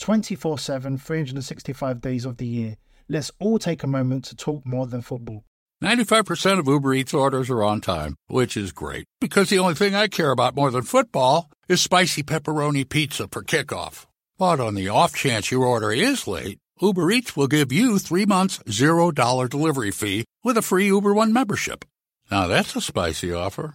24 7, 365 days of the year. Let's all take a moment to talk more than football. 95% of Uber Eats orders are on time, which is great because the only thing I care about more than football is spicy pepperoni pizza for kickoff. But on the off chance your order is late, Uber Eats will give you three months, $0 delivery fee with a free Uber One membership. Now that's a spicy offer.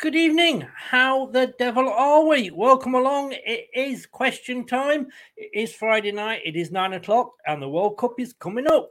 Good evening. How the devil are we? Welcome along. It is question time. It is Friday night. It is nine o'clock, and the World Cup is coming up.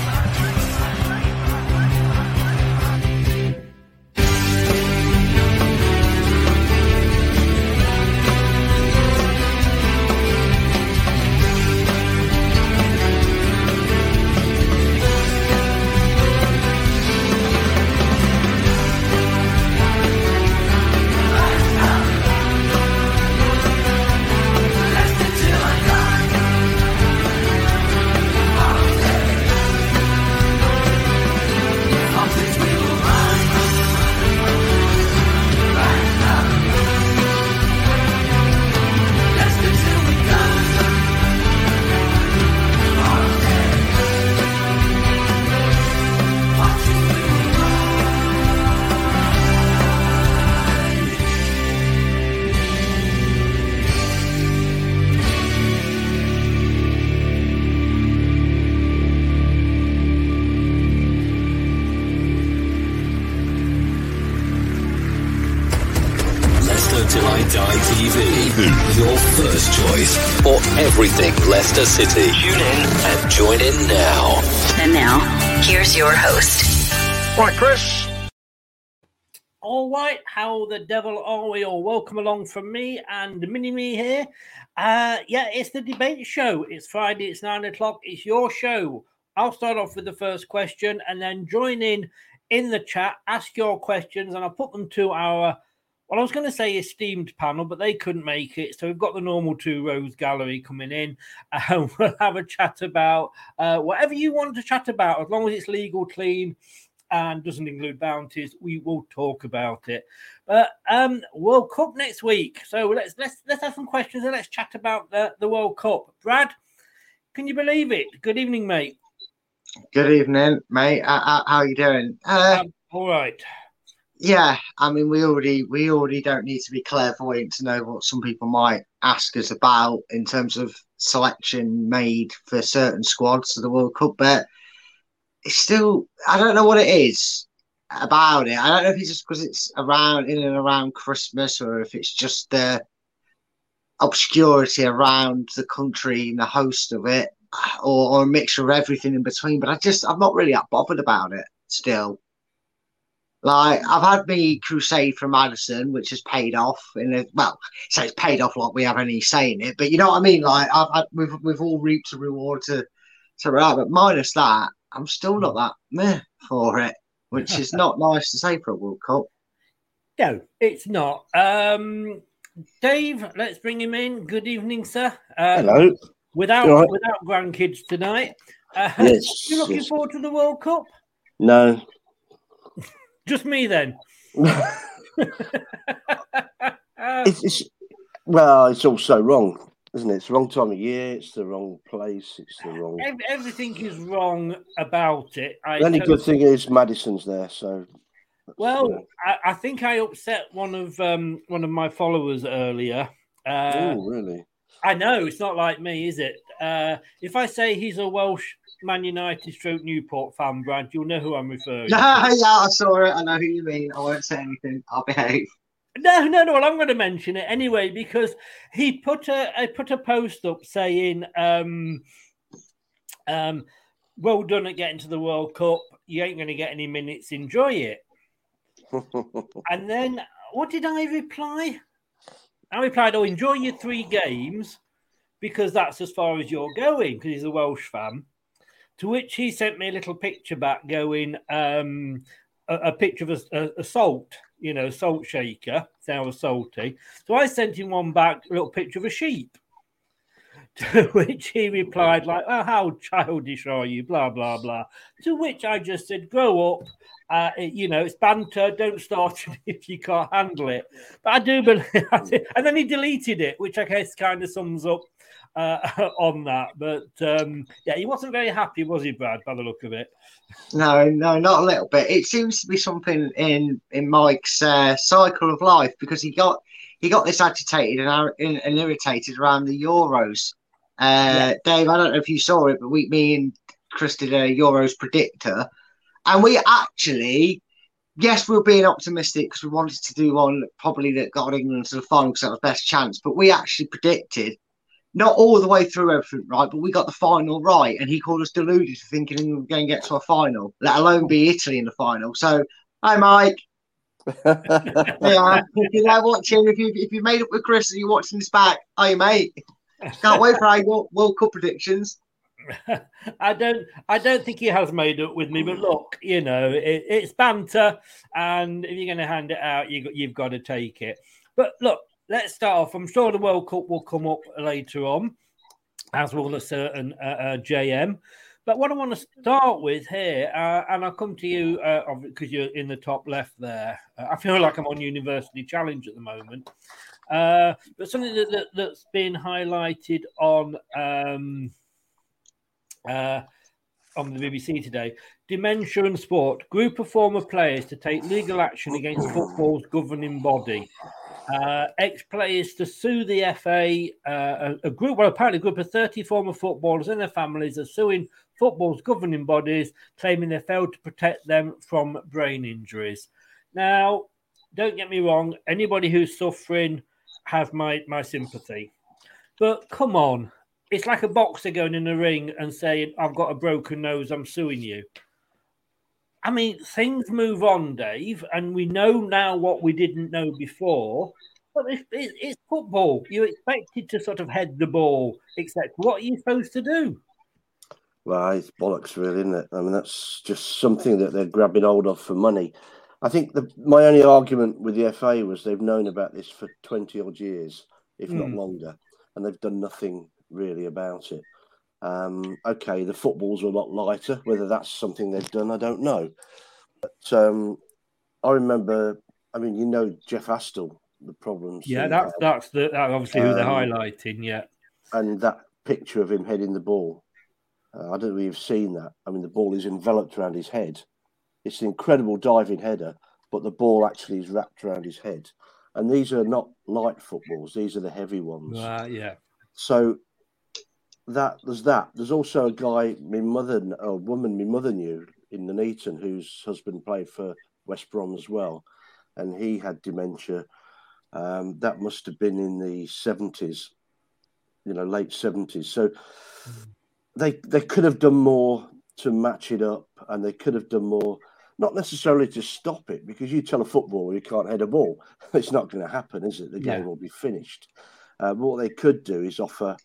Everything Leicester City. Tune in and join in now. And now, here's your host. Right, Chris. All right, how the devil are we all? Welcome along from me and Mini Me here. Uh, yeah, it's the debate show. It's Friday, it's nine o'clock. It's your show. I'll start off with the first question and then join in in the chat, ask your questions, and I'll put them to our well, I was going to say esteemed panel, but they couldn't make it. So we've got the normal two rows gallery coming in. and we'll have a chat about uh, whatever you want to chat about, as long as it's legal, clean, and doesn't include bounties, we will talk about it. But um, World Cup next week, so let's let's let's have some questions and let's chat about the, the World Cup. Brad, can you believe it? Good evening, mate. Good evening, mate. Uh, how are you doing? Uh, um, all right. Yeah, I mean, we already we already don't need to be clairvoyant to know what some people might ask us about in terms of selection made for certain squads to the World Cup, but it's still I don't know what it is about it. I don't know if it's just because it's around in and around Christmas or if it's just the obscurity around the country and the host of it, or, or a mixture of everything in between. But I just I'm not really that bothered about it still. Like I've had me crusade for Maddison, which has paid off. In a, well, so it's paid off like we have any say in it, but you know what I mean. Like I've had, we've we've all reaped a reward to to that, but minus that, I'm still not that meh for it, which is not nice to say for a World Cup. No, it's not. Um, Dave, let's bring him in. Good evening, sir. Um, Hello. Without right? without grandkids tonight. Uh, yes. You looking yes. forward to the World Cup? No. Just me then. it's, it's, well, it's also wrong, isn't it? It's the wrong time of year. It's the wrong place. It's the wrong. Everything is wrong about it. I the only totally... good thing is Maddison's there, so. Well, I, I, think I upset one of um, one of my followers earlier. Uh, oh, really? I know it's not like me, is it? Uh, if I say he's a Welsh Man United stroke Newport fan, Brad, you'll know who I'm referring to. yeah, I saw it. I know who you mean. I won't say anything. I'll behave. No, no, no. Well, I'm going to mention it anyway because he put a I put a post up saying, um, um, "Well done at getting to the World Cup. You ain't going to get any minutes. Enjoy it." and then what did I reply? I replied, "Oh, enjoy your three games." Because that's as far as you're going, because he's a Welsh fan. To which he sent me a little picture back going, um, a, a, picture of a, a, a, salt, you know, salt shaker. Sour salty. So I sent him one back, a little picture of a sheep. To which he replied, like, oh, how childish are you? Blah, blah, blah. To which I just said, grow up. Uh, it, you know, it's banter. Don't start if you can't handle it. But I do believe, and then he deleted it, which I guess kind of sums up uh, on that. But um, yeah, he wasn't very happy, was he, Brad? By the look of it. No, no, not a little bit. It seems to be something in in Mike's uh, cycle of life because he got he got this agitated and, and irritated around the Euros. Uh, yeah. Dave, I don't know if you saw it, but we, me and Chris did a Euros predictor, and we actually yes, we were being optimistic because we wanted to do one probably that got England to the final because that was best chance. But we actually predicted not all the way through everything right, but we got the final right, and he called us deluded for thinking we were going to get to a final, let alone be Italy in the final. So, hi, Mike. yeah, if you're there watching, if you if you made up with Chris and you're watching this back, hi, mate. Can't wait for our World Cup predictions. I don't, I don't think he has made up with me. But look, you know, it, it's banter, and if you're going to hand it out, you, you've got to take it. But look, let's start off. I'm sure the World Cup will come up later on, as will a certain uh, uh, JM. But what I want to start with here, uh, and I'll come to you because uh, you're in the top left there. Uh, I feel like I'm on University Challenge at the moment. Uh, but something that, that, has been highlighted on um, on the BBC today Dementia and Sport. Group of former players to take legal action against football's governing body uh, ex players to sue the FA. Uh, a, a, group, well, apparently, a group of 30 former footballers and their families are suing football's governing bodies, claiming they failed to protect them from brain injuries. Now, don't get me wrong, anybody who's suffering has my, my sympathy. But come on, it's like a boxer going in the ring and saying, I've got a broken nose, I'm suing you. I mean, things move on, Dave, and we know now what we didn't know before. But it's, it's football. You're expected to sort of head the ball, except what are you supposed to do? Well, it's bollocks, really, isn't it? I mean, that's just something that they're grabbing hold of for money. I think the, my only argument with the FA was they've known about this for 20 odd years, if mm. not hmm. longer, and they've done nothing really about it. Um, okay, the footballs are a lot lighter. Whether that's something they've done, I don't know. But um, I remember. I mean, you know, Jeff Astle, the problems. Yeah, that's had. that's the that's obviously who they're Um, highlighting. Yeah, and that picture of him heading the ball. Uh, I don't know if you've seen that. I mean, the ball is enveloped around his head. It's an incredible diving header, but the ball actually is wrapped around his head. And these are not light footballs; these are the heavy ones. uh, yeah. So that there's that. There's also a guy, my mother, a woman, my mother knew in the Nuneaton, whose husband played for West Brom as well, and he had dementia. Um, that must have been in the seventies, you know, late seventies. So they they could have done more to match it up, and they could have done more. Not necessarily to stop it, because you tell a footballer you can't head a ball, it's not going to happen, is it? The game Yeah. will be finished. Uh, what they could do is offer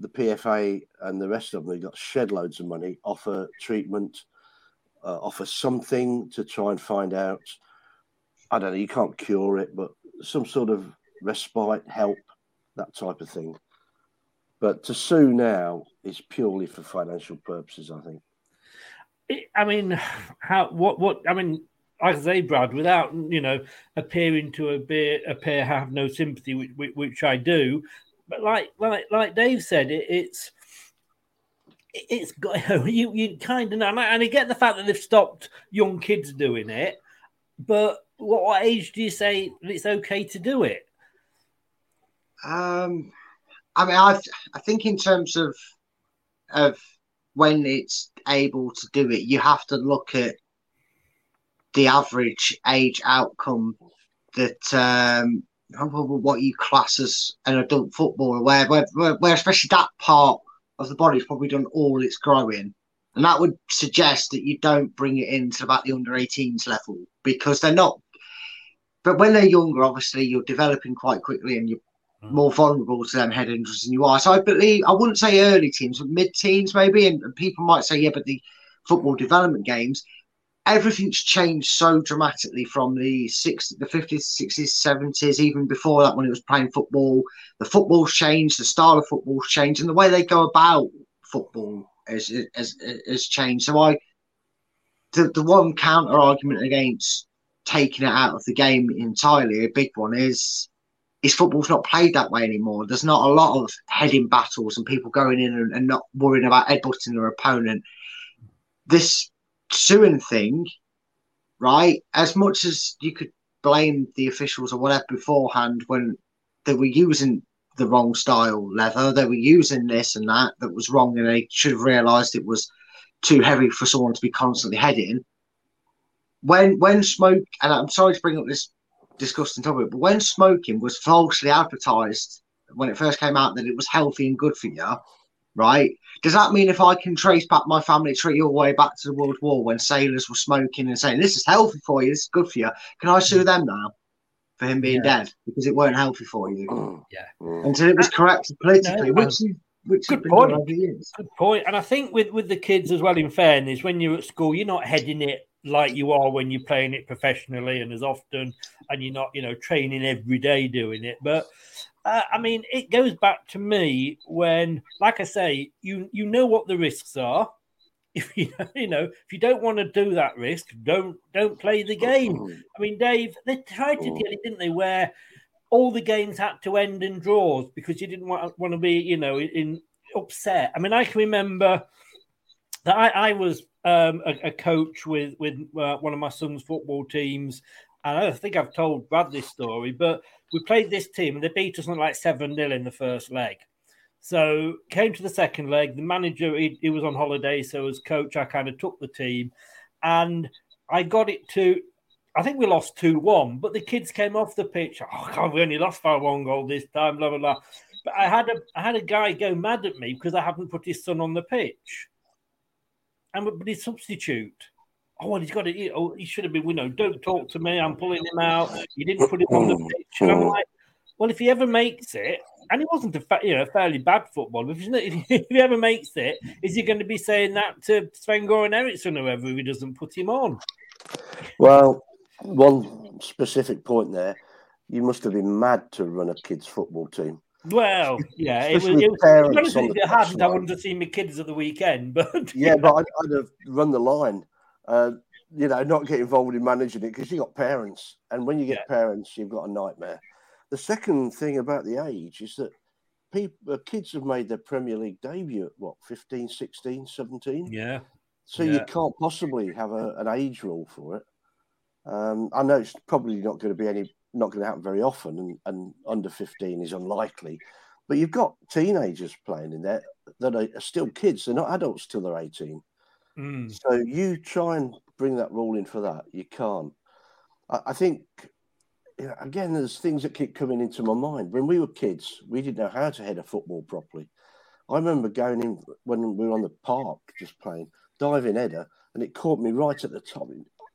the PFA and the rest of them, they've got shed loads of money, offer treatment, uh, offer something to try and find out. I don't know, you can't cure it, but some sort of respite, help, that type of thing. But to sue now is purely for financial purposes, I think. I mean, how what what I mean, I say, Brad, without you know appearing to appear appear have no sympathy, which, which I do, but like like like Dave said, it, it's it- it's got you you kind of and I, and I get the fact that they've stopped young kids doing it, but what, what age do you say it's okay to do it? Um, I mean, I I think in terms of of when it's able to do it, you have to look at the average age outcome that um what you class as an adult footballer, where where, where, especially that part of the body's probably done all its growing. And that would suggest that you don't bring it into about the under 18s level because they're not. But when they're younger, obviously you're developing quite quickly and you're hmm. more vulnerable to them head injuries than you are. So I believe I wouldn't say early teens, but mid teens maybe. And, and people might say, yeah, but the football development games, everything's changed so dramatically from the 60s, the 50s, 60s, 70s, even before that when it was playing football. The football's changed, the style of football's changed, and the way they go about football has has, has changed. So I, the, the one counter argument against taking it out of the game entirely, a big one is is football's not played that way anymore. There's not a lot of heading battles and people going in and, and not worrying about headbutting their opponent. This suing thing, right? As much as you could blame the officials or whatever beforehand when they were using the wrong style leather, they were using this and that that was wrong, and they should have realised it was too heavy for someone to be constantly heading. When when smoke, and I'm sorry to bring up this disgusting topic, but when smoking was falsely advertised when it first came out that it was healthy and good for you, right? Does that mean if I can trace back my family tree all the way back to the World War when sailors were smoking and saying this is healthy for you, this is good for you, can I sue mm. them now for him being dead because it weren't healthy for you? Mm. Yeah. Mm. Until it was uh, corrected politically, No, which um, is which has Good been point. done over the years. Good point. And I think with with the kids as well. In fairness, when you're at school, you're not heading it like you are when you're playing it professionally and as often, and you're not, you know, training every day doing it. But uh, I mean, it goes back to me when, like I say, you you know what the risks are. If you you know if you don't want to do that risk, don't don't play the game. I mean, Dave, they tried to get it, didn't they? Where all the games had to end in draws because you didn't want, want to be, you know, in upset. I mean, I can remember that I, I was um, a, a coach with with uh, one of my son's football teams, and I think I've told Brad this story, but we played this team and they beat us like seven 0 in the first leg. So came to the second leg. The manager he, he was on holiday, so as coach, I kind of took the team, and I got it to. I think we lost two one, but the kids came off the pitch. Oh God, we only lost by one goal this time. Blah blah blah. But I had a I had a guy go mad at me because I haven't put his son on the pitch, and but his substitute. Oh, well, he's got it. Oh, he should have been. You know, don't talk to me. I'm pulling him out. You didn't put him on the pitch, and I'm mm-hmm. like, well, if he ever makes it, and he wasn't a fa- you know fairly bad footballer. If, if he ever makes it, is he going to be saying that to Sven Goran Eriksson or whoever if he doesn't put him on? Well, one specific point there. You must have been mad to run a kids' football team. Well, yeah, it was. It was parents honestly, on if the it hadn't, I wouldn't have seen my kids at the weekend. But Yeah, but I'd, I'd have run the line. Uh, you know, not get involved in managing it because you got parents, and when you get yeah. parents, you've got a nightmare. The second thing about the age is that people, kids have made their Premier League debut at what 15, 16, 17? Yeah. So yeah. you can't possibly have a, an age rule for it. Um, I know it's probably not going to be any, not going to happen very often, and, and under 15 is unlikely. But you've got teenagers playing in there that are, still kids. They're not adults till they're 18. Mm. So you try and bring that rule in for that. You can't. I, I think, you know, again, there's things that keep coming into my mind. When we were kids, we didn't know how to head a football properly. I remember going in when we were on the park just playing, diving header, and it caught me right at the top.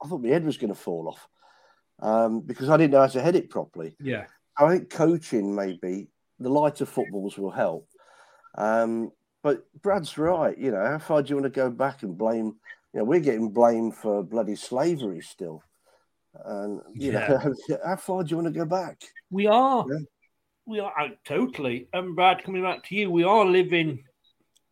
I thought my head was going to fall off um, because I didn't know how to head it properly. Yeah. I think coaching maybe the lighter footballs will help. Um, but Brad's right. You know, how far do you want to go back and blame? You know, we're getting blamed for bloody slavery still. And you yeah. know, how far do you want to go back? We are. Yeah. We are uh, totally. And Brad, coming back to you, we are living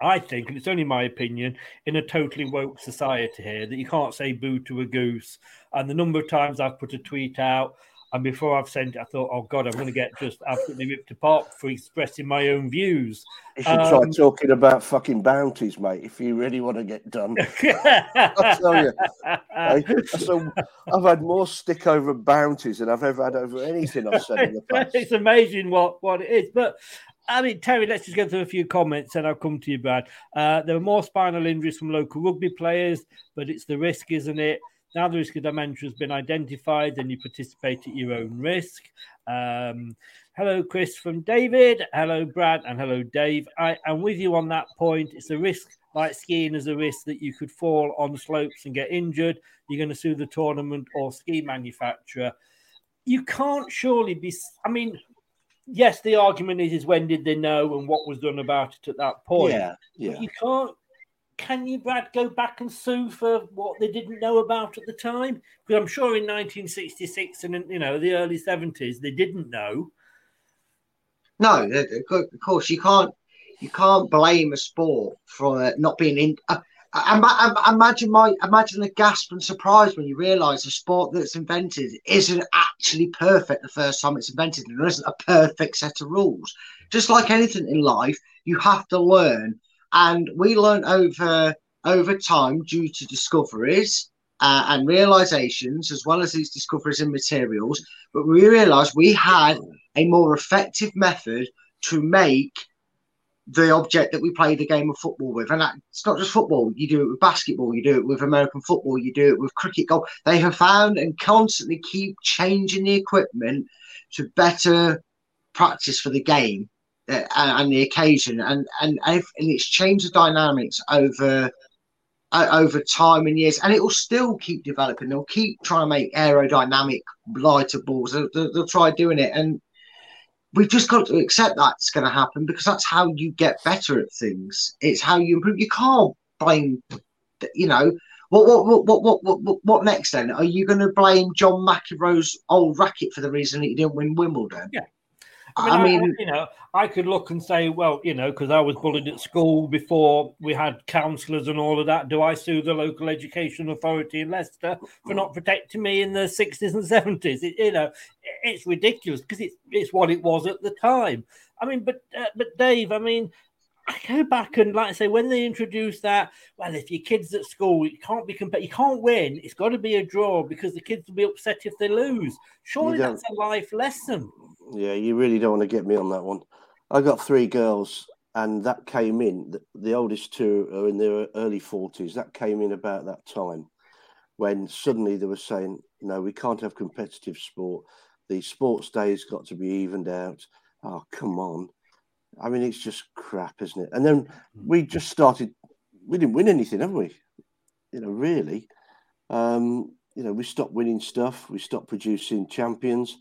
I think, and it's only my opinion, in a totally woke society here that you can't say boo to a goose. And the number of times I've put a tweet out and before I've sent it, I thought, oh God, I'm going to get just absolutely ripped apart for expressing my own views. You should um, try talking about fucking bounties, mate, if you really want to get done. I tell you, I, so I've had more stick over bounties than I've ever had over anything I've said in the past. it's amazing what, what it is. But I mean, Terry, let's just go through a few comments and I'll come to you, Brad. Uh, there are more spinal injuries from local rugby players, but it's the risk, isn't it? Now the risk of dementia has been identified, then you participate at your own risk. Um, hello, Chris from David. Hello, Brad, and hello, Dave. I am with you on that point. It's a risk, like skiing, is a risk that you could fall on slopes and get injured. You're going to sue the tournament or ski manufacturer. You can't surely be. I mean, yes, the argument is, is when did they know and what was done about it at that point. Yeah, yeah. But you can't can you, Brad, go back and sue for what they didn't know about at the time? Because I'm sure in 1966 and you know the early 70s they didn't know. No, of course you can't. You can't blame a sport for not being in. Uh, imagine my imagine the gasp and surprise when you realise the sport that's invented isn't actually perfect the first time it's invented, and there isn't a perfect set of rules. Just like anything in life, you have to learn and we learn over over time due to discoveries uh, and realizations, as well as these discoveries in materials. But we realized we had a more effective method to make the object that we play the game of football with. And that, it's not just football. You do it with basketball, you do it with American football, you do it with cricket, golf. They have found and constantly keep changing the equipment to better practice for the game uh, and the occasion, and and and it's changed the dynamics over uh, over time and years, and it will still keep developing. They'll keep trying to make aerodynamic lighter balls. They'll, they'll, they'll try doing it, and we've just got to accept that's going to happen because that's how you get better at things. It's how you improve. You can't blame, you know. What what what what what what, next then? Are you going to blame John McEnroe's old racket for the reason that he didn't win Wimbledon? Yeah, I mean, I mean I, you know, I could look and say, well, you know, because I was bullied at school before we had counsellors and all of that. Do I sue the local education authority in Leicester for not protecting me in the 60s and 70s? You know, it's ridiculous because it's, it's what it was at the time. I mean, but uh, but Dave, I mean, I go back and like I say, when they introduced that, well, if your kids at school, you can't be compared, you can't win. It's got to be a draw because the kids will be upset if they lose. Surely that's a life lesson. Yeah, you really don't want to get me on that one. I got three girls, and that came in. The, the oldest two are in their early forties. That came in about that time when suddenly they were saying, "No, we can't have competitive sport. The sports days got to be evened out." Oh, come on! I mean, it's just crap, isn't it? And then hmm. we just started. We didn't win anything, have we? You know, really. Um, you know, we stopped winning stuff. We stopped producing champions.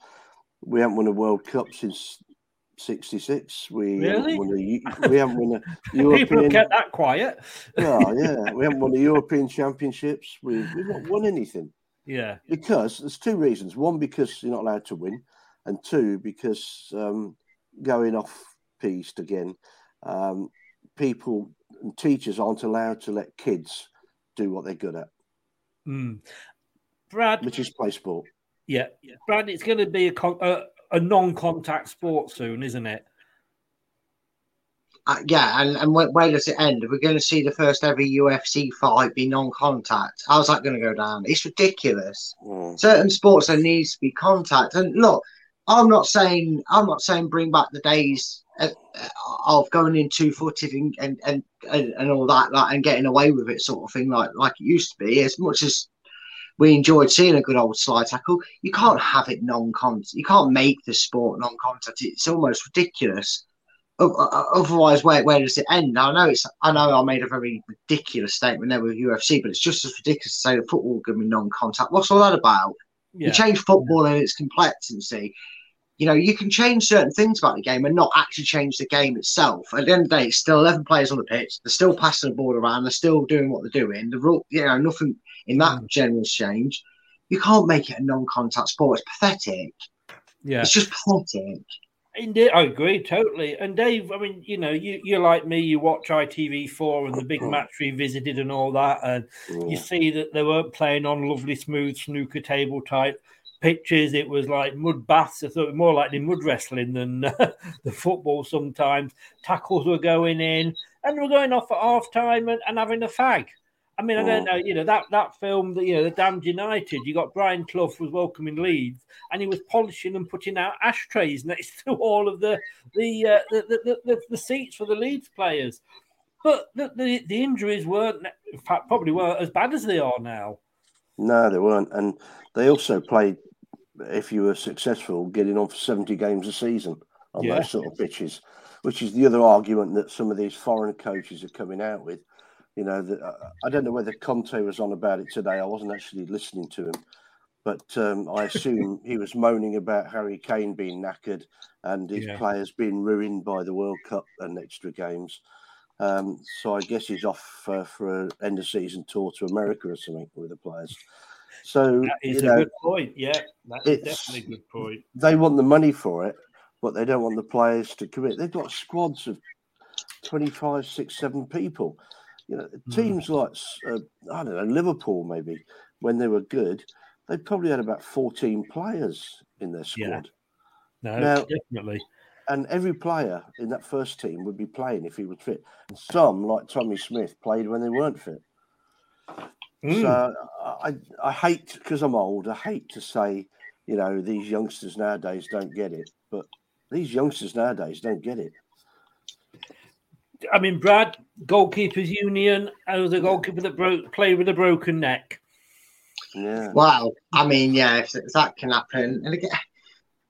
We haven't won a World Cup since '66. We really? haven't won a, we haven't won a European. People kept that quiet. oh yeah, we haven't won the European Championships. We, we've not won anything. Yeah, because there's two reasons. One, because you're not allowed to win, and two, because um, going off piste again, um, people and teachers aren't allowed to let kids do what they're good at. Mm. Brad, which is play sport. Yeah, Brad, it's going to be a, con- a, a non-contact sport soon, isn't it? Uh, yeah, and, and where, where, does it end? We're going to see the first ever UFC fight be non-contact. How's that going to go down? It's ridiculous. Mm. Certain sports there needs to be contact. And look, I'm not saying I'm not saying bring back the days of, of going in two-footed and and, and and, and all that, like, and getting away with it, sort of thing, like like it used to be. As much as we enjoyed seeing a good old slide tackle, you can't have it non-contact. You can't make the sport non-contact. It's almost ridiculous otherwise, where where does it end? Now, I know it's I know I made a very ridiculous statement there with UFC, but it's just as ridiculous to say that football can be non-contact. What's all that about? Yeah. You change football and its complexity. You know, you can change certain things about the game and not actually change the game itself. At the end of the day, it's still eleven players on the pitch. They're still passing the ball around. They're still doing what they're doing. The rule, you know, nothing in that mm. general change. You can't make it a non-contact sport. It's pathetic. Yeah, it's just pathetic. Indeed, I agree totally. And Dave, I mean, you know, you you're like me. You watch ITV4 and the big match revisited and all that, and you see that they weren't playing on lovely, smooth snooker table type pitches. It was like mud baths. I thought more like the mud wrestling than uh, the football. Sometimes tackles were going in, and we're going off at half time and, and having a fag. I mean, I don't know. You know that that film that you know, the Damned United. You got Brian Clough was welcoming Leeds, and he was polishing and putting out ashtrays next to all of the the uh, the, the, the, the, seats for the Leeds players. But the, the, the injuries weren't, in fact, probably weren't as bad as they are now. No, they weren't, and they also played. If you were successful, getting on for seventy games a season on yeah. those sort of pitches, which is the other argument that some of these foreign coaches are coming out with you know, the, uh, I don't know whether Conte was on about it today. I wasn't actually listening to him, but um, I assume he was moaning about Harry Kane being knackered and his yeah. players being ruined by the World Cup and extra games. Um, so I guess he's off uh, for an end of season tour to America or something with the players. So that is a know, good point. Yeah, that's definitely a good point. They want the money for it, but they don't want the players to commit. They've got squads of 25, six, seven people. You know, hmm. teams like uh, I don't know Liverpool maybe when they were good, they probably had about fourteen players in their squad. Yeah. No, now, definitely. And every player in that first team would be playing if he was fit. Some, like Tommy Smith, played when they weren't fit. Mm. So I, I hate because I'm old. I hate to say, you know, these youngsters nowadays don't get it, but these youngsters nowadays don't get it. I mean, Brad, goalkeepers union, as a goalkeeper that broke played with a broken neck. Yeah. Wow. I mean, yeah, if, if that can happen, and again,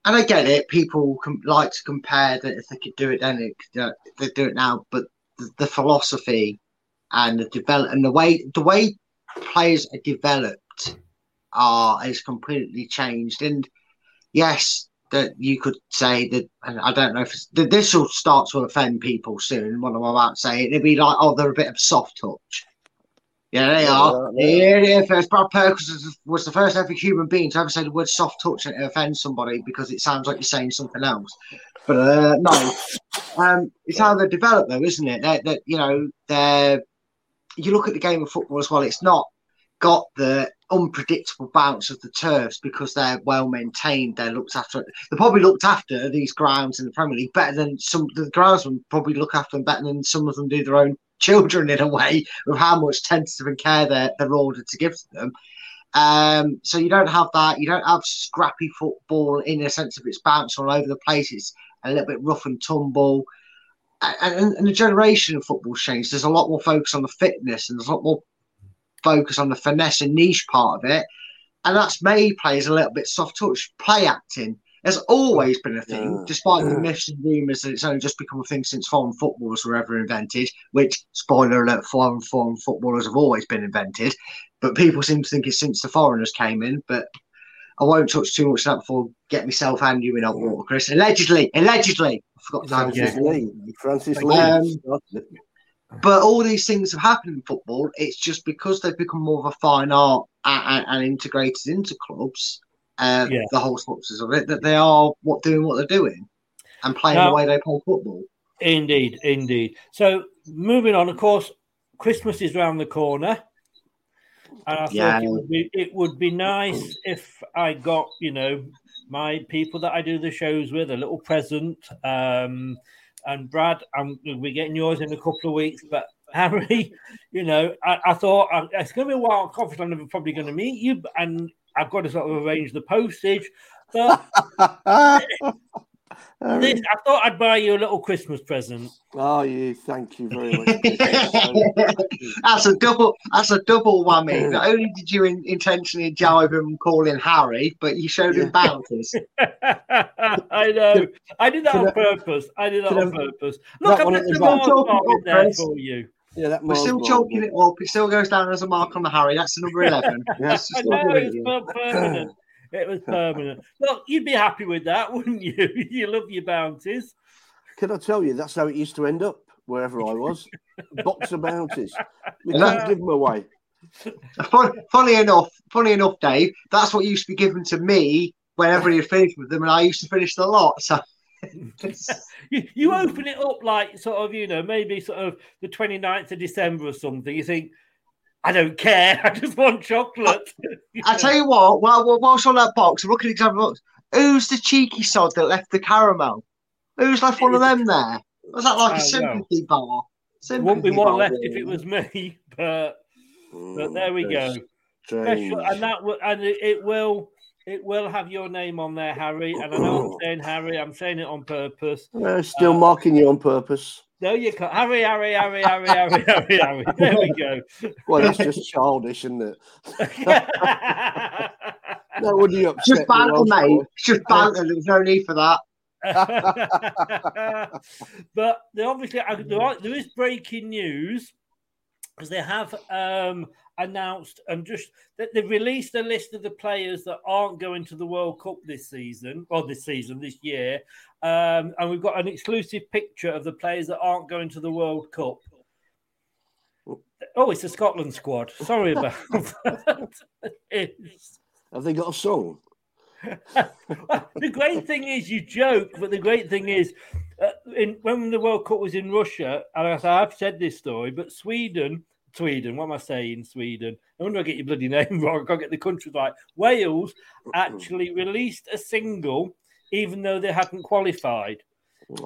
and I get it. People com- like to compare that if they could do it then, it, uh, they do it now. But the, the philosophy and the develop and the way the way players are developed are is completely changed. And yes, that you could say that, and I don't know if this will start to offend people soon. What I'm about to say, it'd be like, oh, they're a bit of soft touch. Yeah, they are. Yeah, yeah. First, Brad Perkins was the first ever human being to ever say the word soft touch and it offends somebody because it sounds like you're saying something else. But uh, no, um, it's how they develop, though, isn't it? That, that you know, they're. You look at the game of football as well. It's not got the unpredictable bounce of the turfs because they're well maintained. They're looked after. They probably looked after these grounds in the Premier League better than some. The groundsmen probably look after them better than some of them do their own children in a way, with how much tentative and care they're, they're ordered to give to them. Um, so you don't have that. You don't have scrappy football in a sense of it's bouncing all over the place. It's a little bit rough and tumble. And, and, and the generation of football changed. There's a lot more focus on the fitness, and there's a lot more focus on the finesse and niche part of it. And that's made players a little bit soft touch. Play acting has always been a thing, yeah. despite yeah. the myths and rumours that it's only just become a thing since foreign footballers were ever invented, which, spoiler alert, foreign, foreign footballers have always been invented. But people seem to think it's since the foreigners came in. But I won't touch too much on that before get myself and you in hot water, Chris. Allegedly, allegedly. I forgot to Francis Lee. Francis Lee. Um, but all these things have happened in football. It's just because they've become more of a fine art and, and integrated into clubs, uh, yeah. the whole substance of it, that they are what doing what they're doing and playing now, the way they play football. Indeed, indeed. So moving on, of course, Christmas is around the corner. And I thought Yeah. it, would be, it would be nice if I got, you know, my people that I do the shows with a little present. Um, and Brad, I'm we're getting yours in a couple of weeks, but Harry, you know, I, I thought it's going to be a while. Confident I'm probably going to meet you, and I've got to sort of arrange the postage. But Uh, this, I thought I'd buy you a little Christmas present. Oh, you. Thank you very much. that's a double. That's a double whammy. Not only did you in, intentionally jibe him calling Harry, but you showed him bounties. I know. I did that on purpose. I did that on purpose. Look, I've one got at the the back. Mars Talking bar in there Chris. for you. yeah, that We're still Mars chalking it up. It still goes down as a mark on the Harry. That's the number eleven. That's I just know not it was good. per- permanent. It was permanent. Look, you'd be happy with that, wouldn't you? You love your bounties. Can I tell you, that's how it used to end up wherever I was. Box of bounties. We And that- can't give them away. Fun, funny enough, funny enough, Dave. That's what used to be given to me whenever he finished with them, and I used to finish the lot. So You, you open it up like sort of, you know, maybe sort of the 29th of December or something. You think, I don't care. I just want chocolate. I tell you what, while while- whilst on that box, I'm looking at the example box. Who's the cheeky sod that left the caramel? Who's left one of them there? Was that like Oh, a no. sympathy bar? There wouldn't be one left really. if it was me, but but there we go. Special, and that will, and it, it will it will have your name on there, Harry. And I know I'm saying Harry, I'm saying it on purpose. Uh, still Uh, marking you on purpose. No, you can't. Harry, Harry, Harry, Harry, Harry, Harry, Harry. There we go. Well, it's just childish, isn't it? No wonder you upset Just banter, mate. It's just banter. There's no need for that. but there obviously uh, there, are, there is breaking news because they have um, announced and just that they've released a list of the players that aren't going to the World Cup this season or this season this year, um, and we've got an exclusive picture of the players that aren't going to the World Cup. Oh, it's the Scotland squad. Sorry about that. Have they got a song? the great thing is you joke, but the great thing is uh, in, when the World Cup was in Russia, and I, I've said this story, but Sweden, Sweden, what am I saying? Sweden. I wonder if I get your bloody name wrong. I can't get the countries right. Wales actually released a single, even though they hadn't qualified.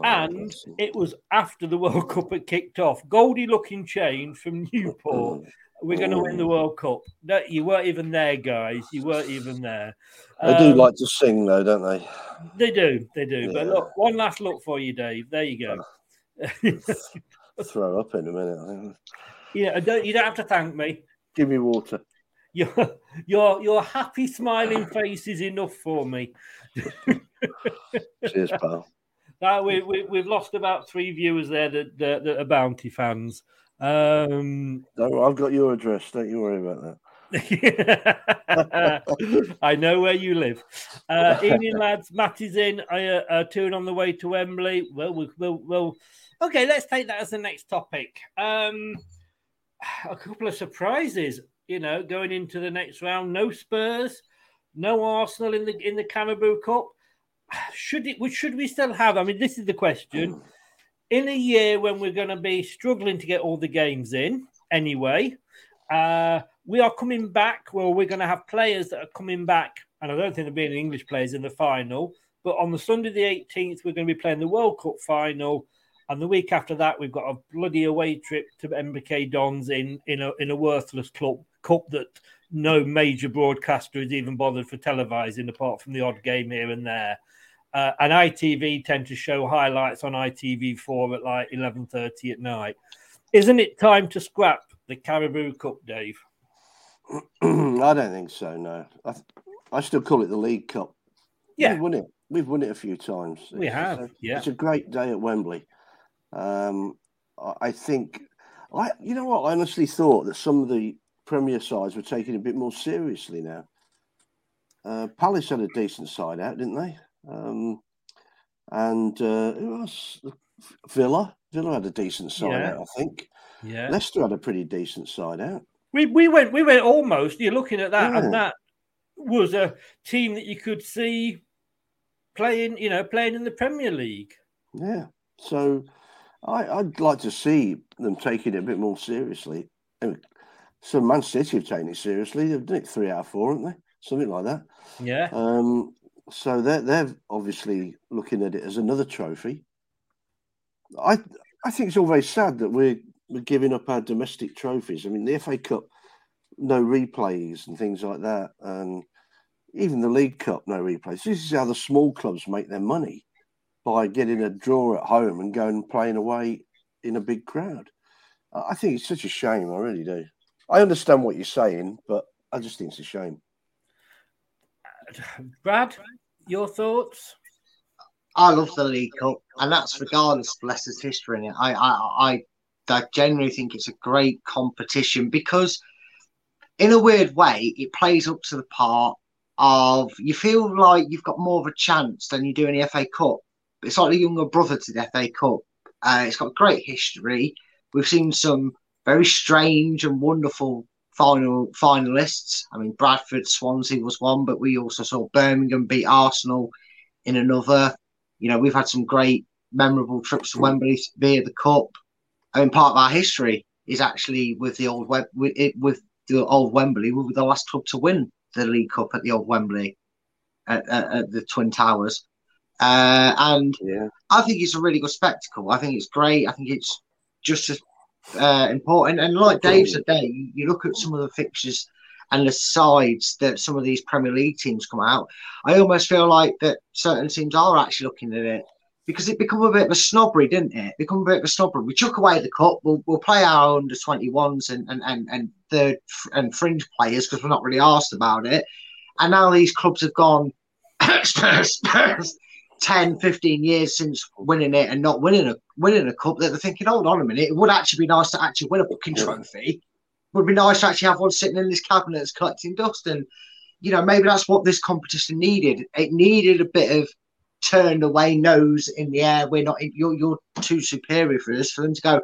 And it was after the World Cup had kicked off. Goldie Lookin Chain from Newport. We're going to win the World Cup. No, you weren't even there, guys. You weren't even there. They do Um, like to sing, though, don't they? they do, they do. But look, one last look for you, Dave. There you go. Throw up in a minute. Yeah, don't you don't have to thank me. Give me water. Your your your happy smiling face is enough for me. Cheers, pal. Now we, we we've lost about three viewers there that that, that are bounty fans. Um, Don't, I've got your address. Don't you worry about that. I know where you live. Uh, evening, lads. Matt is in. I uh, uh, tune on the way to Wembley. Well, we'll, we'll, we'll. Okay, let's take that as the next topic. Um, a couple of surprises, you know, going into the next round. No Spurs, no Arsenal in the in the Carabao Cup. Should it? Should we still have? I mean, this is the question. In a year when we're going to be struggling to get all the games in, anyway, uh, we are coming back. Well, we're going to have players that are coming back, and I don't think there'll be any English players in the final. But on the Sunday, the 18th, we're going to be playing the World Cup final. And the week after that, we've got a bloody away trip to MK Dons in in a in a worthless club cup that no major broadcaster has even bothered for televising, apart from the odd game here and there. Uh, and ITV tend to show highlights on ITV4 at like 11:30 at night. Isn't it time to scrap the Carabao Cup, Dave? I don't think so. No, I, I still call it the League Cup. Yeah. we've won it. We've won it a few times. We It's- have, a, yeah. it's a great day at Wembley. Um, I, think, I you know what? I honestly thought that some of the Premier sides were taking it a bit more seriously now. Uh, Palace had a decent side out, didn't they? Um, and uh, who else? Villa. Villa had a decent side Yeah. out, I think. Yeah. Leicester had a pretty decent side out. We we went we went almost. You're looking at that, Yeah. and that was a team that you could see playing, you know, playing in the Premier League. Yeah. So I, I'd like to see them taking it a bit more seriously. So Man City have taken it seriously. They've done it three out of four, haven't they? Something like that. Yeah. Um, so they're they're obviously looking at it as another trophy. I I think it's all very sad that we're we're giving up our domestic trophies. I mean, the FA Cup, no replays and things like that, and even the League Cup, no replays. This is how the small clubs make their money by getting a draw at home and going and playing away in a big crowd. I think it's such a shame. I really do. I understand what you're saying, but I just think it's a shame. Brad, your thoughts? I love the League Cup, and that's regardless of Leicester's history in it. I, I, I, I genuinely think it's a great competition because, in a weird way, it plays up to the part of you feel like you've got more of a chance than you do in the FA Cup. It's like the younger brother to the FA Cup. Uh, it's got a great history. We've seen some very strange and wonderful final finalists. I mean, Bradford, Swansea was one, but we also saw Birmingham beat Arsenal in another. You know, we've had some great memorable trips to Wembley via the Cup. I mean, part of our history is actually with the old web with it with the old Wembley. We were the last club to win the League Cup at the old Wembley at, at, at the Twin Towers. Uh, and yeah. I think it's a really good spectacle. I think it's great. I think it's just as uh, important. And like Dave said, there, you, look at some of the fixtures and the sides that some of these Premier League teams come out. I almost feel like that certain teams are actually looking at it because it become a bit of a snobbery, didn't it? Become a bit of a snobbery. We took away the cup. We'll, we'll play our under twenty ones and and and and third and fringe players because we're not really asked about it. And now these clubs have gone 10, 15 years since winning it and not winning a winning a cup that they're thinking, hold on a minute, it would actually be nice to actually win a booking trophy. It would be nice to actually have one sitting in this cabinet that's collecting dust. And you know, maybe that's what this competition needed. It needed a bit of turned away nose in the air. We're not you're you're too superior for us for them to go,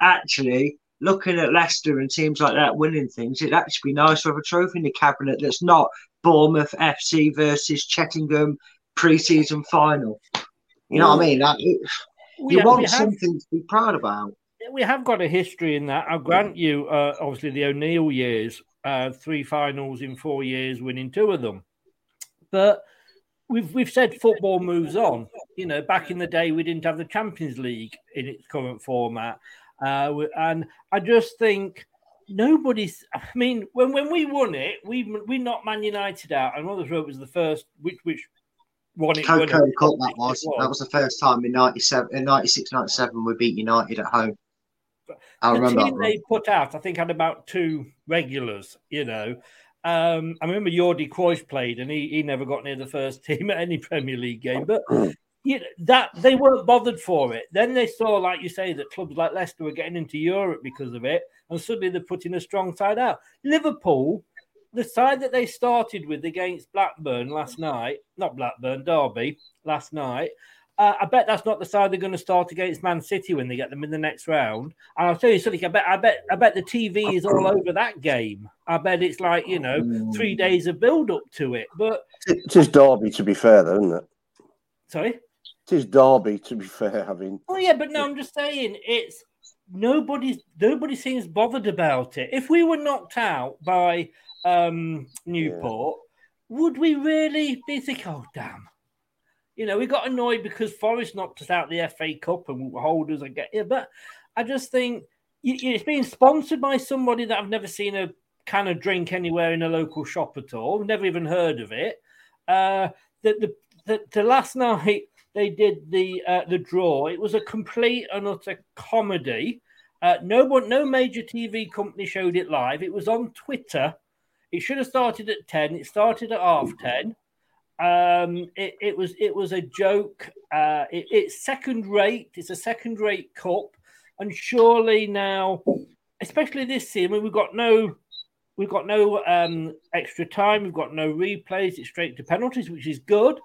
actually, looking at Leicester and teams like that winning things, it'd actually be nice to have a trophy in the cabinet that's not Bournemouth FC versus Cheltenham pre-season final. You know what I mean? It, We you have- want we have- something to be proud about. we have got a history in that. I'll grant you, uh, obviously, the O'Neill years, uh, three finals in four years, winning two of them. But we've we've said football moves on. You know, back in the day, we didn't have the Champions League in its current format, uh, and I just think nobody's. I mean, when when we won it, we we knocked Man United out, and others wrote it was the first which which won it. Coco. Cup that was. That was the first time in 97, in 96, 97 we beat United at home. I the remember that. team run. they put out, I think, had about two regulars. You know, um, I remember Jordi Cruyff played, and he, he never got near the first team at any Premier League game. But you know, that they weren't bothered for it. Then they saw, like you say, that clubs like Leicester were getting into Europe because of it, and suddenly they're putting a strong side out. Liverpool, the side that they started with against Blackburn last night, not Blackburn, Derby last night. Uh, I bet that's not the side they're going to start against Man City when they get them in the next round. And I'll tell you something. I bet, I bet, I bet the TV is all over that game. I bet it's like you know three days of build up to it. But It is Derby, to be fair, though, isn't it? sorry. It is Derby, to be fair. Having Oh yeah, but no, I'm just saying it's nobody's nobody seems bothered about it. If we were knocked out by um Newport, would we really be thinking, oh damn? You know, we got annoyed because Forest knocked us out the FA Cup and we holders I get yeah, but I just think it's being sponsored by somebody that I've never seen a can of drink anywhere in a local shop at all. Never even heard of it. Uh, the, the, the, the last night they did the uh, the draw. It was a complete and utter comedy. Uh, no one, no major TV company showed it live. It was on Twitter. It should have started at ten. It started at half ten. Um, it, it was it was a joke. Uh, it, it's second rate. It's a second rate cup, and surely now, especially this season, I mean, we've got no we've got no um, extra time. We've got no replays. It's straight to penalties, which is good.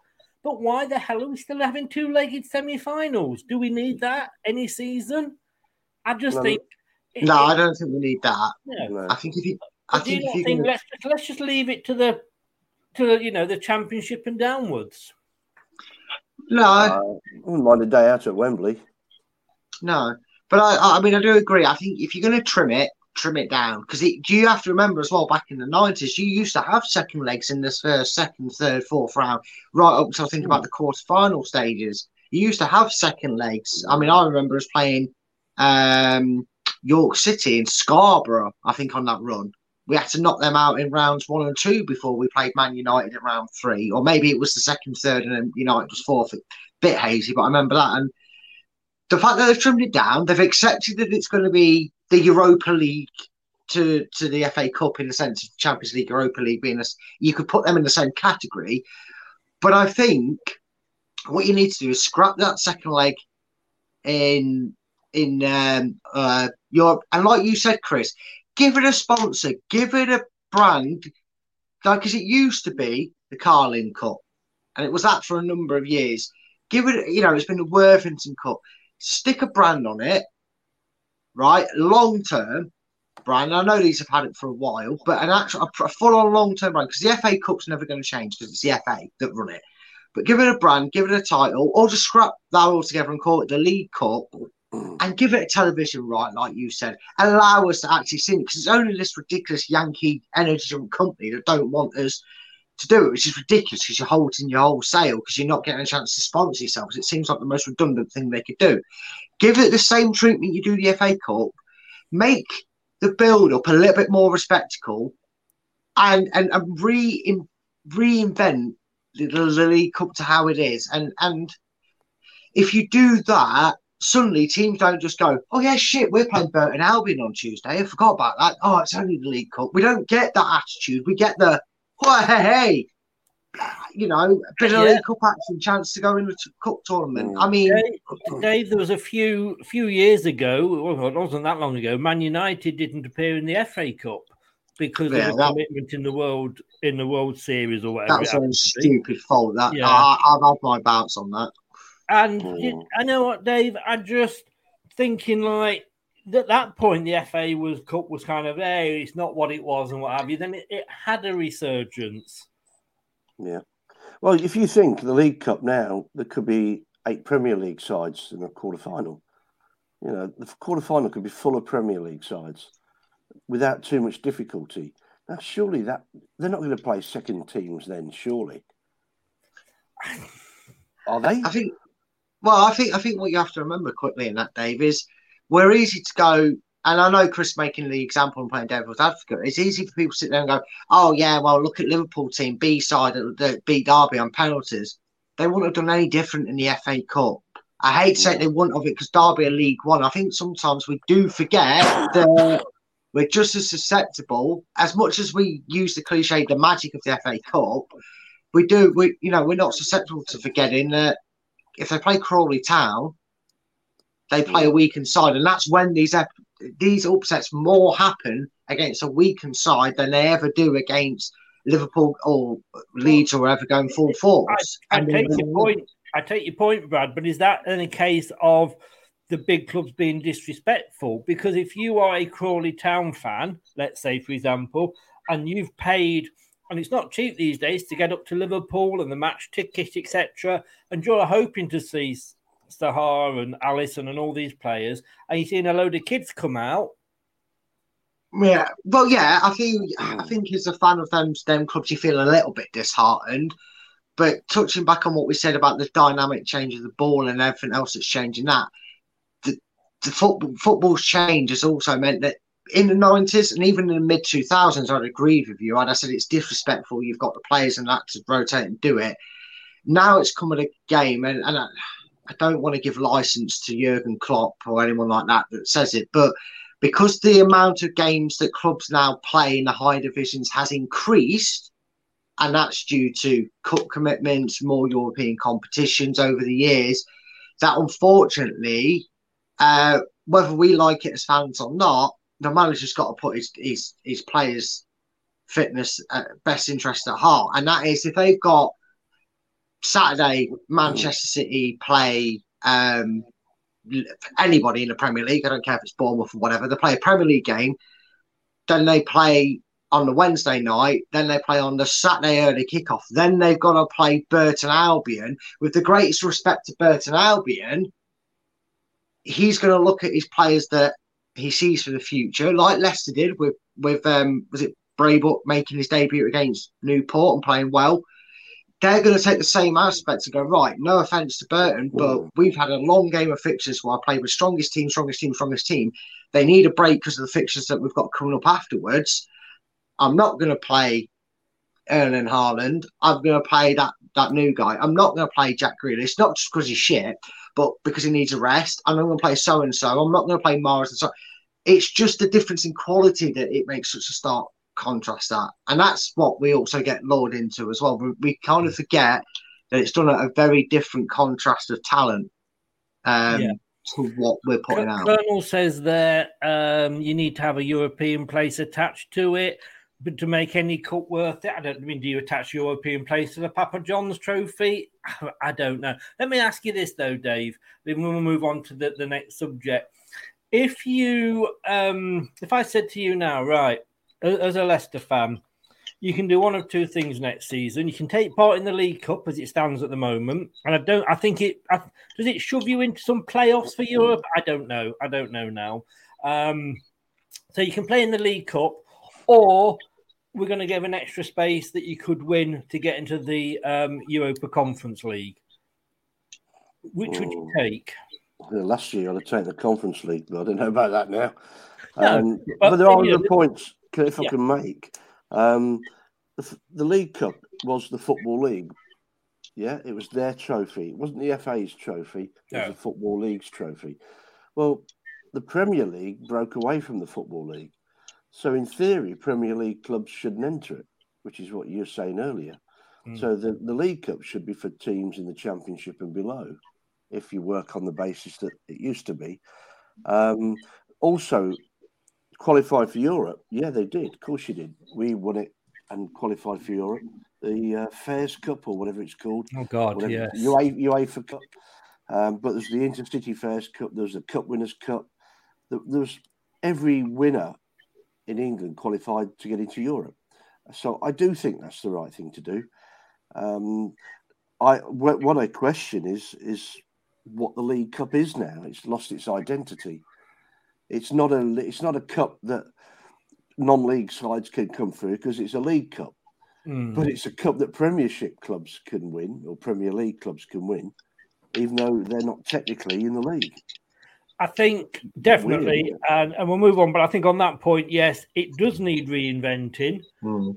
But why the hell are we still having two-legged semi-finals? Do we need that any season? I just No. think. it- No, it- I don't think we need that. No. I think if you, I do think you think can, let's just, let's just leave it to the to the, you know the championship and downwards? no, I wouldn't mind a day out at Wembley. no. But I, I mean, I do agree. I think if you're going to trim it, trim it down because do you have to remember as well back in the 90s you used to have second legs in this first second third fourth round right up until think about the quarter-final stages you used to have second legs i mean i remember us playing um, york city in scarborough i think on that run we had to knock them out in rounds one and two before we played man united in round three. Or maybe it was the second third and then united was fourth. A bit hazy but i remember that. And the fact that they've trimmed it down, they've accepted that it's going to be the Europa League to to the FA Cup in the sense of Champions League, Europa League being a, you could put them in the same category. But I think what you need to do is scrap that second leg in in um, uh, Europe, and like you said, Chris, give it a sponsor, give it a brand, like as it used to be the Carling Cup, and it was that for a number of years. Give it, you know, it's been the Worthington Cup stick a brand on it, right? Long term brand. I know these have had it for a while, but an actual a full on long term brand because the FA Cup's never going to change because it's the FA that run it. But give it a brand, give it a title, or just scrap that altogether and call it the League Cup Mm. and give it a television right, like you said. Allow us to actually see it because it's only this ridiculous Yankee energy company that don't want us to do it, which is ridiculous because you're holding your whole sale because you're not getting a chance to sponsor yourselves. It seems like the most redundant thing they could do. Give it the same treatment you do the FA Cup. Make the build up a little bit more respectable, and and, and re reinvent the, the League Cup to how it is. And and if you do that, suddenly teams don't just go, oh yeah, shit, we're playing Burton Albion on Tuesday. I forgot about that. Oh, it's only the League Cup. We don't get that attitude. We get the well, hey, hey, you know, a bit of yeah. Cup action, chance to go in the cup tournament. I mean, Dave, Dave, there was a few few years ago, well, it wasn't that long ago. Man United didn't appear in the FA Cup because yeah, of a commitment in the world in the World Series or whatever. That's a stupid fault. That yeah. I, have had my bounce on that. And mm. I know what, Dave. I just thinking like at that point, the FA was Cup was kind of there. It's not what it was, and what have you. Then it, it had a resurgence. Yeah. Well, if you think the League Cup now, there could be eight Premier League sides in a quarter final. You know, the quarter final could be full of Premier League sides without too much difficulty. Now, surely that they're not going to play second teams then, surely. Are they? I think. Well, I think I think what you have to remember quickly in that, Dave, is we're easy to go. And I know Chris making the example and playing devil's advocate. It's easy for people to sit there and go, "Oh yeah, well look at Liverpool team B side uh, that beat Derby on penalties. They wouldn't have done any different in the FA Cup. I hate to say they wouldn't have it because Derby are League One. I think sometimes we do forget that we're just as susceptible as much as we use the cliche, the magic of the FA Cup. We do, we you know, we're not susceptible to forgetting that if they play Crawley Town, they play a weakened side, and that's when these these upsets more happen against a weakened side than they ever do against Liverpool or Leeds or whatever going full force. I, I take your point. I take your point, Brad. But is that in a case of the big clubs being disrespectful? Because if you are a Crawley Town fan, let's say for example, and you've paid and it's not cheap these days to get up to Liverpool and the match ticket, etc. And you're hoping to see Salah and Alisson and all these players, and you're seeing a load of kids come out. Yeah, well, yeah, I think I think as a fan of them them clubs, you feel a little bit disheartened. But touching back on what we said about the dynamic change of the ball and everything else that's changing, that the, the football football's change has also meant that in the nineties and even in the mid two thousands, I'd agree with you. I'd said it's disrespectful. You've got the players and that to rotate and do it. Now it's come at a game, and, and I don't want to give license to Jurgen Klopp or anyone like that that says it, but because the amount of games that clubs now play in the high divisions has increased, and that's due to cup commitments, more European competitions over the years, that unfortunately, uh, whether we like it as fans or not, the manager's got to put his his, his players' fitness uh, best interest at heart, and that is if they've got Saturday, Manchester City play um, anybody in the Premier League. I don't care if it's Bournemouth or whatever. They play a Premier League game. Then they play on the Wednesday night. Then they play on the Saturday early kickoff. Then they've got to play Burton Albion. With the greatest respect to Burton Albion, he's going to look at his players that he sees for the future, like Leicester did with with um, was it Braybrooke making his debut against Newport and playing well. They're going to take the same aspect and go right. No offense to Burton, but we've had a long game of fixtures where I played with strongest team, strongest team, strongest team. They need a break because of the fixtures that we've got coming up afterwards. I'm not going to play Erling Haaland. I'm going to play that that new guy. I'm not going to play Jack Grealish, not just because he's shit, but because he needs a rest. And I'm going to play so and so. I'm not going to play Morris and so. It's just the difference in quality that it makes such a stark contrast that, and that's what we also get lured into as well. We, we kind of forget that it's done at a very different contrast of talent. Um, Yeah. To what we're putting out. Colonel says that um, you need to have a European place attached to it, but to make any cup worth it, I don't I mean. Do you attach European place to the Papa John's trophy? I don't know. Let me ask you this though, Dave. Then we'll move on to the, the next subject. If you, um, if I said to you now, right, as a Leicester fan, you can do one of two things next season. You can take part in the League Cup as it stands at the moment, and I don't. I think it I, does it shove you into some playoffs for Europe. I don't know. I don't know now. Um, so you can play in the League Cup, or we're going to give an extra space that you could win to get into the um, Europa Conference League. Which would you take? Well, last year I'd have taken the Conference League, but I don't know about that now. No, Um, but, but there are other points, if I can make. Um, the, the League Cup was the Football League. Yeah, it was their trophy. It wasn't the FA's trophy. It was No. the Football League's trophy. Well, the Premier League broke away from the Football League. So, in theory, Premier League clubs shouldn't enter it, which is what you were saying earlier. Mm. So, the, the League Cup should be for teams in the Championship and below, if you work on the basis that it used to be. Um, also, qualified for Europe. Yeah, they did. Of course, you did. We won it and qualified for Europe. The uh, Fairs Cup or whatever it's called. Oh God, Whatever- yes. UEFA, UEFA Cup. Um, but there's the Intercity Fairs Cup. There's the Cup Winners' Cup. There, there's every winner in England qualified to get into Europe. So I do think that's the right thing to do. Um, I what, what I question is is what the League Cup is now. It's lost its identity. It's not a it's not a cup that non-league sides can come through because it's a League Cup. Mm. But it's a cup that Premiership clubs can win or Premier League clubs can win, even though they're not technically in the league. I think definitely, and, and we'll move on. But I think on that point, yes, it does need reinventing.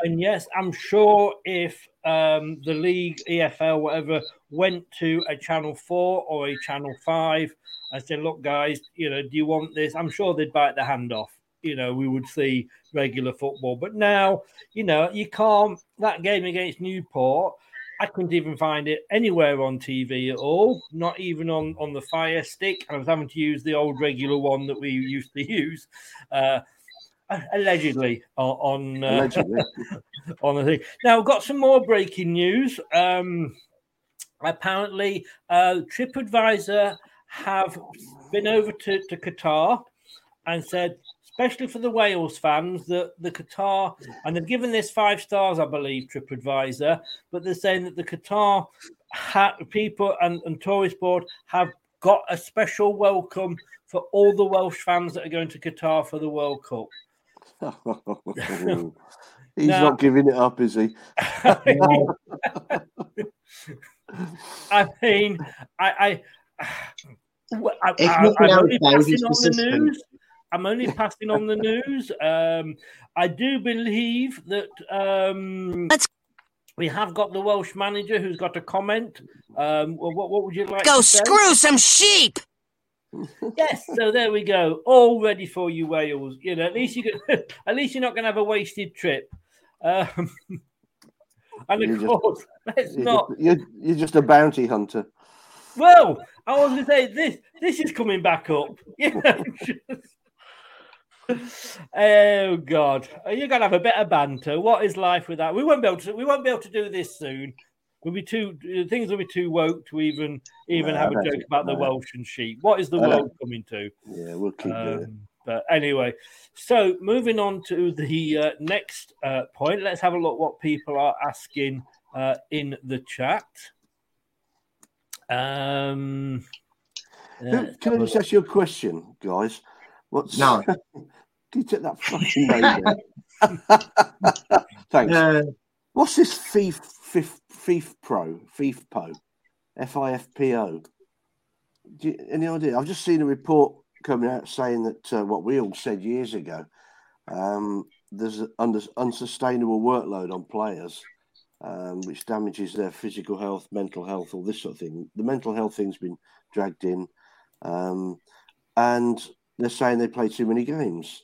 And yes, I'm sure if um, the league, EFL, whatever, went to a Channel 4 or a Channel 5 and said, look, guys, you know, do you want this? I'm sure they'd bite the hand off. You know, we would see regular football. But now, you know, you can't, that game against Newport, I couldn't even find it anywhere on TV at all, not even on, on the Fire Stick. I was having to use the old regular one that we used to use. Uh, allegedly on on, uh, Allegedly. on the thing. Now, we've got some more breaking news. Um, apparently, uh, TripAdvisor have been over to, to Qatar and said, especially for the Wales fans, that the Qatar, and they've given this five stars, I believe, TripAdvisor, but they're saying that the Qatar ha- people and, and tourist board have got a special welcome for all the Welsh fans that are going to Qatar for the World Cup. He's Now- not giving it up, is he? I mean, I, I, well, I, If I, nothing I'm else, only Dave, passing he's on the persistent. news. I'm only passing on the news. Um, I do believe that um, we have got the Welsh manager who's got a comment. Um, well, what, what would you like? Go to say? screw some sheep. Yes, so there we go. All ready for you, Wales. You know, at least you can, at least you're not going to have a wasted trip. Um, and You're of just- course, let's You're not. just, you're, you're just a bounty hunter. Well, I was going to say this. This is coming back up. You know, just- oh God, you're going to have a bit of banter. What is life with that? We won't be able to. We won't be able to do this soon. We'll be too. Things will be too woke to even even No, have a joke about the. Welsh and sheep. What is the I world coming to? Yeah, we'll keep doing it. Um, but anyway, so moving on to the uh, next uh, point, let's have a look what people are asking uh, in the chat. Um, Can I just ask you a question, guys? What's No. Can you take that fucking down? Thanks. Uh, What's this FIF, FIF, FIF Pro, FIFPO, F-I-F-P-O? Do you, any idea? I've just seen a report coming out saying that uh, what we all said years ago, um, there's an unsustainable workload on players, um, which damages their physical health, mental health, all this sort of thing. The mental health thing's been dragged in, um, and they're saying they play too many games.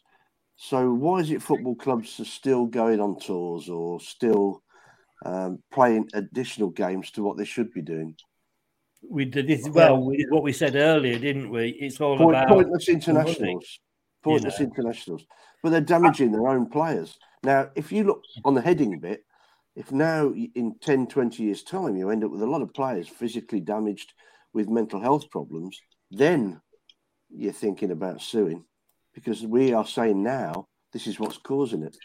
So why is it football clubs are still going on tours or still um, playing additional games to what they should be doing? We did this well. We did what we said earlier, didn't we? It's all Point, about pointless internationals. Pointless know. internationals. But they're damaging their own players. Now, if you look on the heading bit, if now in 10, 20 years' time you end up with a lot of players physically damaged with mental health problems, then you're thinking about suing because we are saying now this is what's causing it.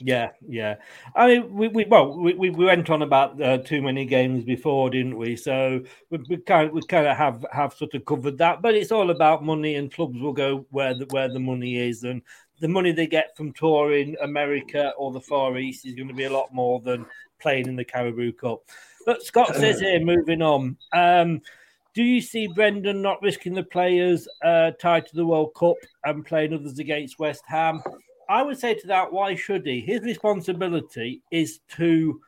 Yeah, yeah. I mean, we, we well, we, we we went on about uh, too many games before, didn't we? So we, we kind we kind of have have sort of covered that. But it's all about money, and clubs will go where the where the money is, and the money they get from touring America or the Far East is going to be a lot more than playing in the Carabao Cup. But Scott says here, moving on. Um, do you see Brendan not risking the players uh, tied to the World Cup and playing others against West Ham? I would say to that, why should he? His responsibility is to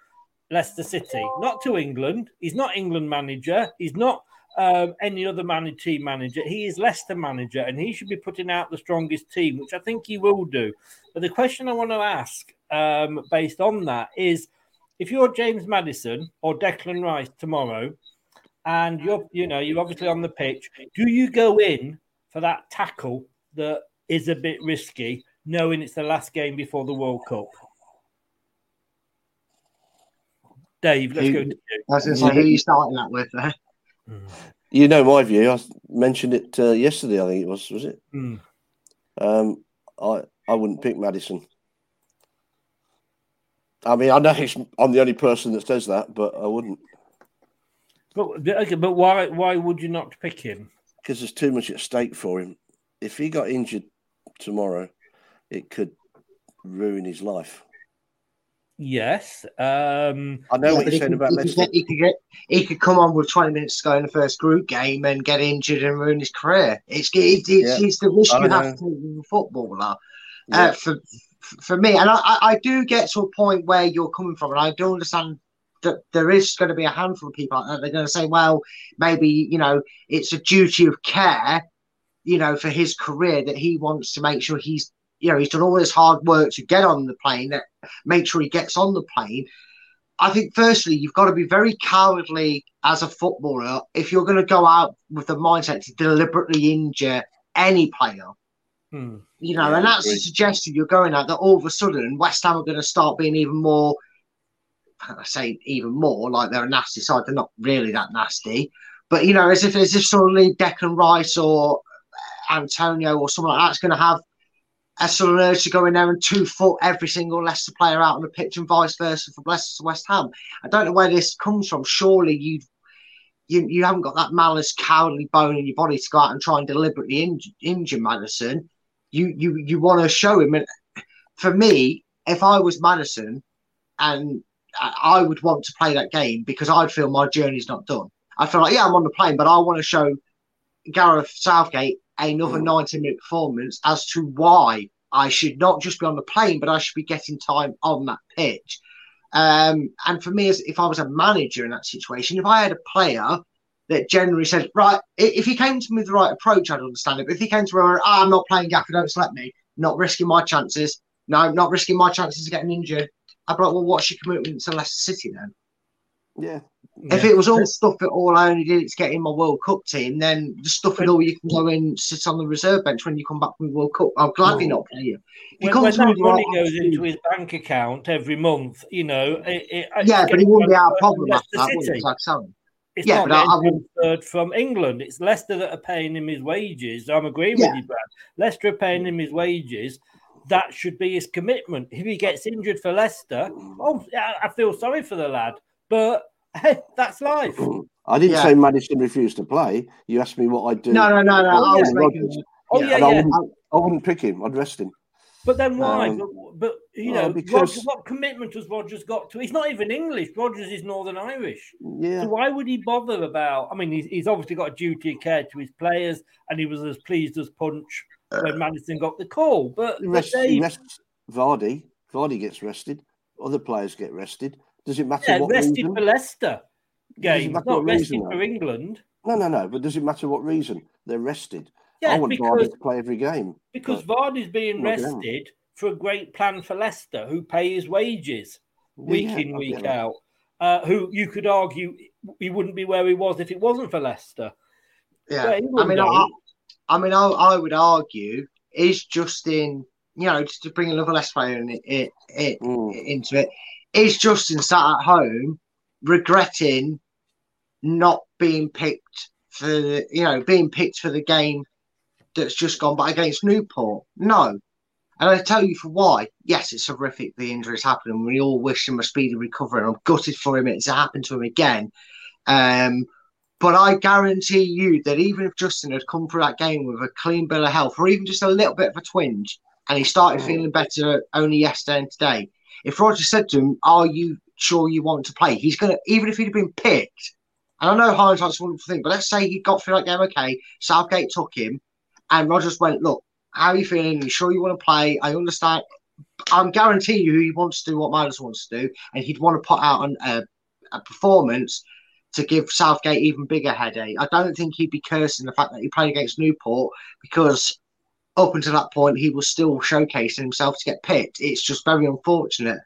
Leicester City, not to England. He's not England manager. He's not um, any other man- team manager. He is Leicester manager, and he should be putting out the strongest team, which I think he will do. But the question I want to ask, um, based on that, is if you're James Maddison or Declan Rice tomorrow, and you're you know you're obviously on the pitch, do you go in for that tackle that is a bit risky, knowing it's the last game before the World Cup? Dave, let's Who- go to you. I was going to say, who are you starting that with there? You know my view. I mentioned it uh, yesterday. I think it was. Was it? Hmm. Um, I I wouldn't pick Maddison. I mean, I know it's, I'm the only person that says that, but I wouldn't But okay, but why why would you not pick him? because there's too much at stake for him. If he got injured tomorrow, it could ruin his life. Yes. Um, I know Yeah, what you're saying could- about he could, get, he could get he could come on with 20 minutes to go in the first group game and get injured and ruin his career. It's it's, it's, Yeah, it's the risk I you have know. to take as a footballer. Yeah. Uh, for for me, and I, I I do get to a point where you're coming from, and I do understand that there is going to be a handful of people out there. They're going to say, well, maybe you know it's a duty of care, you know, for his career that he wants to make sure he's you know he's done all this hard work to get on the plane, that make sure he gets on the plane. I think firstly you've got to be very cowardly as a footballer if you're going to go out with the mindset to deliberately injure any player. hmm. You know, Yeah, and that's the suggestion you're going at that all of a sudden West Ham are going to start being even more. I say even more like they're a nasty side. They're not really that nasty, but you know, as if as if suddenly Declan Rice or Antonio or someone like that's going to have a sort of urge to go in there and two foot every single Leicester player out on the pitch and vice versa for Leicester West Ham. I don't know where this comes from. Surely you you you haven't got that malice, cowardly bone in your body to go out and try and deliberately injure, injure Maddison. You you you want to show him. And for me, if I was Maddison, and I would want to play that game because I'd feel my journey's not done. I feel like yeah, I'm on the plane, but I want to show Gareth Southgate another 90 minute performance as to why I should not just be on the plane, but I should be getting time on that pitch. Um, and for me, as if I was a manager in that situation, if I had a player that generally said, right, if he came to me with the right approach, I'd understand it. But if he came to me, oh, I'm not playing Gaffer, don't select me, not risking my chances, no, not risking my chances of getting injured, I'd be like, well, what's your commitment to Leicester City then? Yeah, If it was all stuff that all I only did is get in my World Cup team, then the stuff it all. You can go and sit on the reserve bench when you come back from the World Cup. I'll gladly mm. not play you. If you When, come when that with the money goes attitude- into his bank account every month, you know, it, it, yeah, but he getting wouldn't be our transferred problem after that. Leicester would City. he? Like Sam. It's Yeah, not but I- I getting wouldn't- transferred from England. It's Leicester that are paying him his wages. I'm agreeing Yeah. with you, Brad. Leicester are paying him his wages. That should be his commitment. If he gets injured for Leicester, oh, I feel sorry for the lad. But hey, that's life. I didn't Yeah. say Maddison refused to play. You asked me what I'd do. No, no, no, no. Oh, I was yeah. making. Oh Yeah. yeah, I wouldn't, I wouldn't pick him. I'd rest him. But then why? Um, but, but you well, know, because- Roger, what commitment has Rodgers got to? He's not even English. Rodgers is Northern Irish. Yeah. So why would he bother about? I mean, he's, he's obviously got a duty of care to his players, and he was as pleased as punch when Maddison got the call. But, He but rests, he rests Vardy. Vardy gets rested. Other players get rested. Does it matter yeah, what rested reason? for Leicester game, it games, not what rested reason, for though? England. No, no, no. But does it matter what reason they're rested? I Yeah, want because- Vardy to play every game. Because but- Vardy's being Well, yeah. rested for a great plan for Leicester, who pay his wages week Yeah, in, week out. Uh, who you could argue he wouldn't be where he was if it wasn't for Leicester. Yeah, Well, I mean, I, don't. I mean, I, I would argue is Justin, you know, just to bring another less player in, it, it, Mm. into it, is Justin sat at home regretting not being picked for the, you know, being picked for the game that's just gone by against Newport? No. And I tell you for why. Yes, it's horrific the injuries happen, and we all wish him a speedy recovery. And I'm gutted for him it's happened to him again. Um, but I guarantee you that even if Justin had come through that game with a clean bill of health, or even just a little bit of a twinge, and he started mm. feeling better only yesterday and today, if Roger said to him, "Are you sure you want to play?" He's gonna, even if he'd have been picked. And I know hindsight's a wonderful thing, but let's say he got through that game okay. Southgate took him, and Rodgers went, "Look, how are you feeling? Are you sure you want to play? I understand. I'm guaranteeing you he wants to do what Miles wants to do, and he'd want to put out an, a, a performance to give Southgate even bigger headache. I don't think he'd be cursing the fact that he played against Newport because up until that point he was still showcasing himself to get picked. It's just very unfortunate,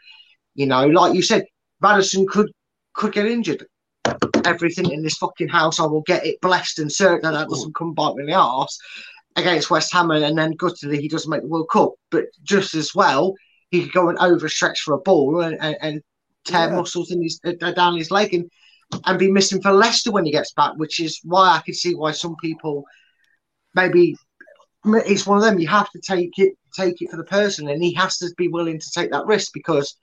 you know. Like you said, Maddison could could get injured. Everything in this fucking house, I will get it blessed and certain that that doesn't come bite me in the arse against West Ham, and then guttily he doesn't make the World Cup. But just as well, he could go and overstretch for a ball and, and, and tear Yeah. muscles in his uh, down his leg and and be missing for Leicester when he gets back, which is why I can see why some people maybe it's one of them. You have to take it take it for the person, and he has to be willing to take that risk because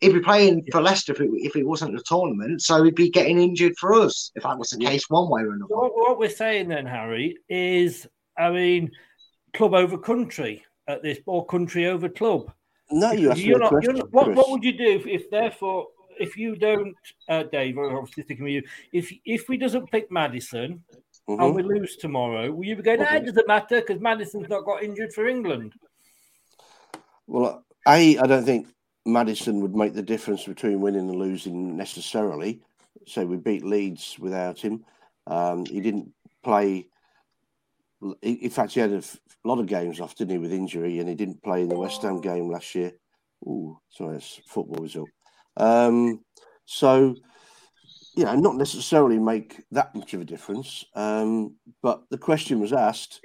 he'd be playing for Leicester if it, if it wasn't a tournament, so he'd be getting injured for us if that was the case one way or another. What, what we're saying then, Harry, is I mean, club over country at this, or country over club. No, you asked me You're a not, you're question, not, what, what would you do if, if therefore if you don't, uh, Dave? I'm Obviously sticking with you. If if we doesn't pick Maddison Mhm. and we lose tomorrow, will you be going? "Ah, it doesn't matter because Maddison's not got injured for England. Well, A, I don't think Maddison would make the difference between winning and losing necessarily. So we beat Leeds without him. Um, he didn't play. In fact, he had a lot of games off, didn't he, with injury, and he didn't play in the West Ham game last year. Ooh, sorry, football result. Um, so, you know, not necessarily make that much of a difference. Um, but the question was asked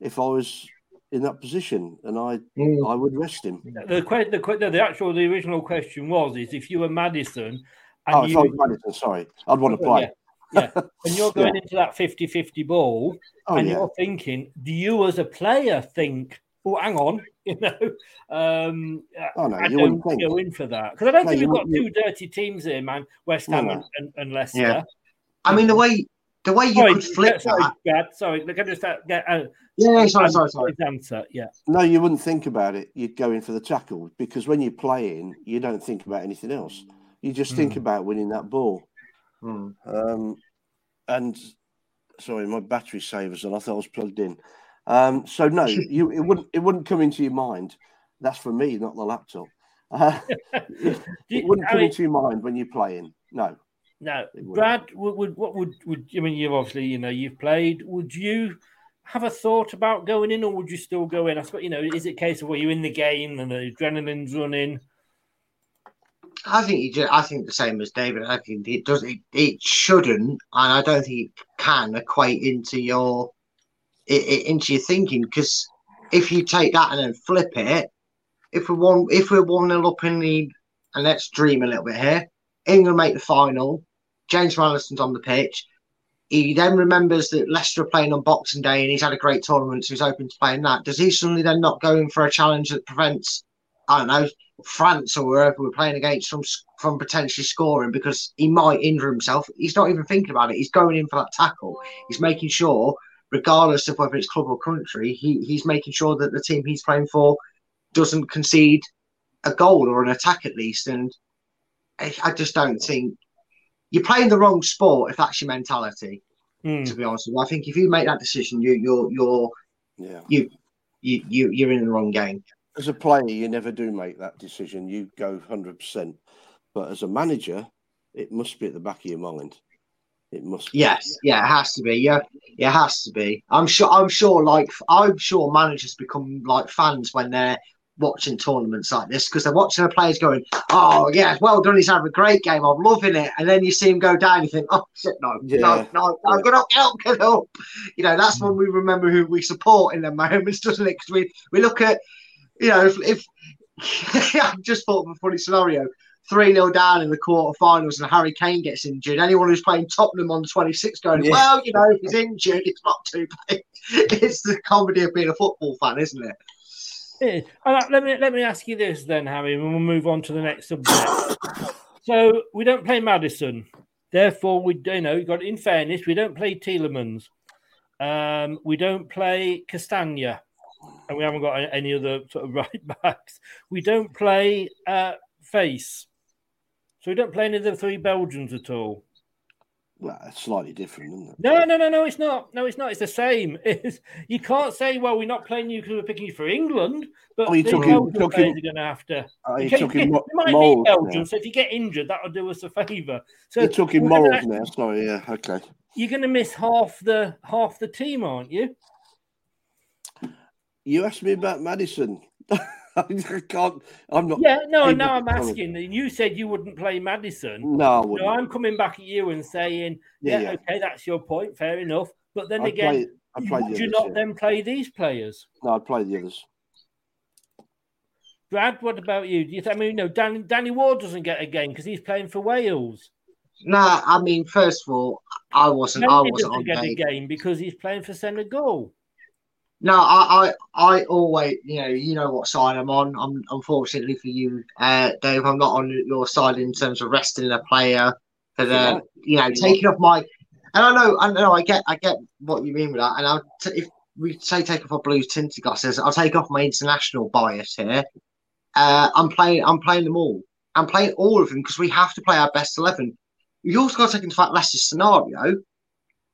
if I was in that position, and I, I would rest him. The, que- the, que- the actual the original question was is if you were Maddison and Oh, if you I was Maddison, sorry, I'd want to Oh, play. Yeah, yeah. and you're going Yeah. into that 50-50 ball, Oh, and yeah. you're thinking, do you as a player think, oh, hang on, you know, um, Oh, no, I you don't wouldn't think. go in for that because I don't No, think you we've got wouldn't- two dirty teams here, man. West Ham no. and, and, and Leicester. Yeah. I mean the way the way you Sorry, could flip yeah, sorry, that. Brad, sorry, look, I just uh, get uh, Yeah, sorry, sorry, sorry. his answer. Yeah, No, you wouldn't think about it. You'd go in for the tackle because when you're playing, you don't think about anything else. You just think Hmm. about winning that ball. Um, and sorry, my battery saver's and I thought I was plugged in. Um, so no, you it wouldn't it wouldn't come into your mind. That's for me, not the laptop. Uh, it, it wouldn't I come mean- into your mind when you're playing. No. No. Brad, would, would what would would I mean? You've obviously you know you've played. Would you have a thought about going in, or would you still go in? I suppose you know, is it a case of where you're in the game and the adrenaline's running? I think you ju- I think the same as David. I think it does. It, it shouldn't, and I don't think it can equate into your i i into your thinking. Because if you take that and then flip it, if we one if we're one nil up in the, and let's dream a little bit here, England make the final. James Maddison's on the pitch. He then remembers that Leicester are playing on Boxing Day and he's had a great tournament, so he's open to playing that. Does he suddenly then not go in for a challenge that prevents, I don't know, France or wherever we're playing against from from potentially scoring because he might injure himself? He's not even thinking about it. He's going in for that tackle. He's making sure regardless of whether it's club or country, he, he's making sure that the team he's playing for doesn't concede a goal or an attack at least. And I, I just don't think you're playing the wrong sport if that's your mentality. Hmm. To be honest with you, I think if you make that decision, you you're you're Yeah. you you you you're in the wrong game. As a player, you never do make that decision. You go hundred percent. But as a manager, it must be at the back of your mind. It must. Be. Yes, yeah, it has to be. Yeah, yeah, it has to be. I'm sure. I'm sure. Like, I'm sure managers become like fans when they're watching tournaments like this because they're watching the players going, "Oh yeah, well done. He's having a great game. I'm loving it." And then you see him go down. You think, "Oh shit, no, Yeah. no, no, no, get up, get up, get up." You know, that's when hmm. we remember who we support in the moments, doesn't it? Because we we look at, you know, if, if I just thought of a funny scenario. 3 0 down in the quarterfinals and Harry Kane gets injured. Anyone who's playing Tottenham on 26 going, Yeah. well, you know, if he's injured, it's not too bad. It's the comedy of being a football fan, isn't it? Yeah. All right, let me let me ask you this then, Harry, and we'll move on to the next subject. so we don't play Maddison, therefore we you know got in fairness we don't play Tielemans, um, we don't play Castagna, and we haven't got any other sort of right backs. We don't play uh, Faes, so we don't play any of the three Belgians at all. Well, it's slightly different, isn't it? No, no, no, no. It's not. No, it's not. It's the same. It's, you can't say, "Well, we're not playing you because we're picking you for England." But Oh, you're talking- Belgian talking- players are going to have to. Are you Okay, talking mo- might be Belgium, now? so if you get injured, that'll do us a favour. So You're talking morals now. Sorry, yeah, okay. You're going to miss half the half the team, aren't you? You asked me about Maddison. I can't. I'm not. Yeah, no, able no. I'm comment. asking. You said you wouldn't play Maddison. No, I So wouldn't. I'm coming back at you and saying, Yeah, yeah, yeah. okay, that's your point. Fair enough. But then I'd again, play- I'd play the you others, not yeah. then play these players? No, I'd play the others. Brad, what about you? Do you th- I mean, no, Danny, Danny Ward doesn't get a game because he's playing for Wales. No, I mean, first of all, I wasn't. I wasn't doesn't on get a game. game because he's playing for Senegal. No, I, I, I always, you know, you know what side I'm on. I'm unfortunately for you, uh, Dave. I'm not on your side in terms of resting a player for the, Right. you know, taking off my. And I know, I know, I get, I get what you mean with that. And I'll t- if we say take off our blue tinted glasses, I'll take off my international bias here. Uh, I'm playing, I'm playing them all. I'm playing all of them because we have to play our best eleven. You also got to take into fact Leicester's scenario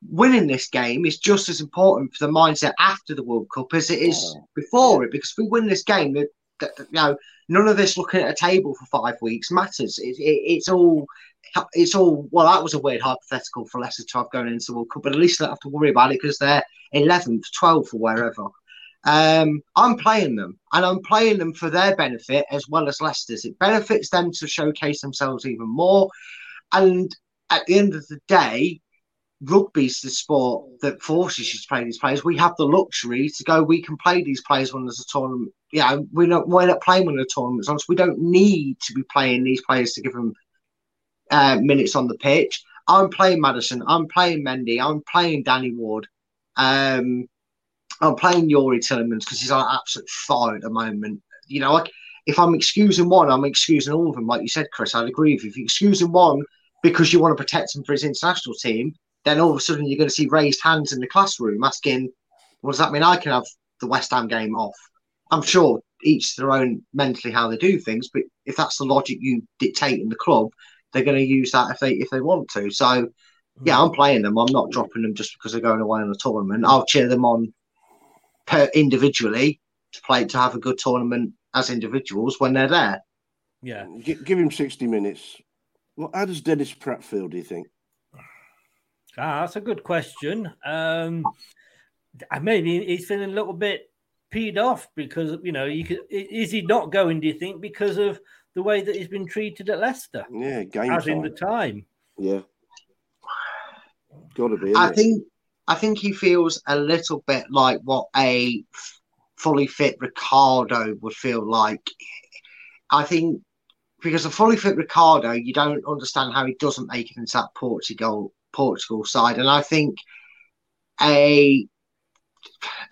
winning this game is just as important for the mindset after the World Cup as it is before it. Because if we win this game, that that- you know, none of this looking at a table for five weeks matters. It, it, it's all, it's all. Well, that was a weird hypothetical for Leicester to have going into the World Cup, but at least they don't have to worry about it because they're eleventh, twelfth, or wherever. Um, I'm playing them, and I'm playing them for their benefit as well as Leicester's. It benefits them to showcase themselves even more. And at the end of the day, rugby's the sport that forces you to play these players. We have the luxury to go. We can play these players when there's a tournament. Yeah, we're not we're not playing when the tournament's on, so we don't need to be playing these players to give them uh, minutes on the pitch. I'm playing Maddison. I'm playing Mendy. I'm playing Danny Ward. Um, I'm playing Youri Tielemans because he's on absolute fire at the moment. You know, like if I'm excusing one, I'm excusing all of them. Like you said, Chris, I'd agree with you. If you're excusing one because you want to protect him for his international team, then all of a sudden you're going to see raised hands in the classroom asking, "What does that mean? I can have the West Ham game off." I'm sure each their own mentally how they do things, but if that's the logic you dictate in the club, they're going to use that if they if they want to. So, yeah, hmm. I'm playing them. I'm not dropping them just because they're going away on a tournament. I'll cheer them on per individually to play to have a good tournament as individuals when they're there. Yeah. G- give him 60 minutes. Well, how does Dennis Praet feel, do you think? Ah, that's a good question. Um, uh, maybe he's feeling a little bit peed off because you know you could. Is he not going? Do you think because of the way that he's been treated at Leicester? Yeah, game as in the time. Yeah. Got to be. I innit? think I think he feels a little bit like what a fully fit Ricardo would feel like. I think because a fully fit Ricardo, you don't understand how he doesn't make it into that Portugal Portugal side, and I think a,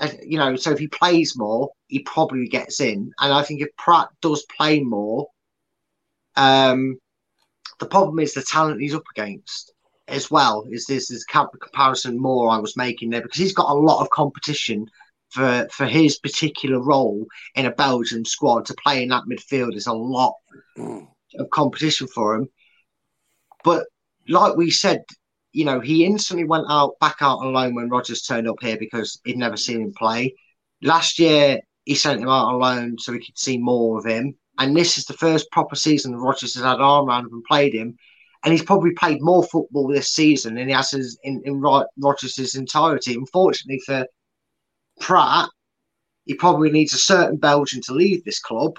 a- you know so if he plays more, he probably gets in, and I think if Praet does play more, um, the problem is the talent he's up against. as well is this is comparison more I was making there because he's got a lot of competition for for his particular role in a Belgian squad to play in that midfield is a lot of competition for him. But like we said, you know, he instantly went out back out on loan when Rodgers turned up here because he'd never seen him play. Last year he sent him out on loan so we could see more of him. And this is the first proper season Rodgers has had arm around him and played him. And he's probably played more football this season than he has his, in, in Rodgers' entirety. Unfortunately for Praet, he probably needs a certain Belgian to leave this club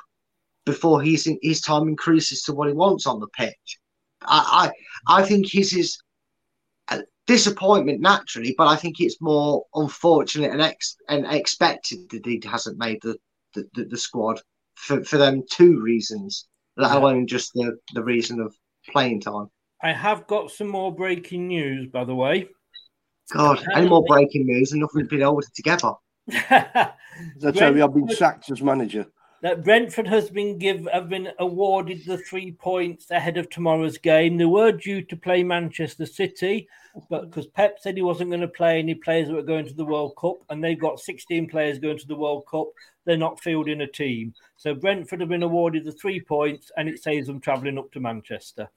before his his time increases to what he wants on the pitch. I I, I think his is Uh, disappointment naturally, but I think it's more unfortunate and ex and expected that he hasn't made the the, the, the squad for, for them two reasons, let yeah. alone just the, the reason of playing time. I have got some more breaking news, by the way. God, any more breaking news and nothing's been ordered together. That's how I've been sacked as manager. That Brentford has been give have been awarded the three points ahead of tomorrow's game. They were due to play Manchester City, but because Pep said he wasn't going to play any players that were going to the World Cup, and they've got 16 players going to the World Cup, they're not fielding a team. So Brentford have been awarded the three points, and it saves them travelling up to Manchester.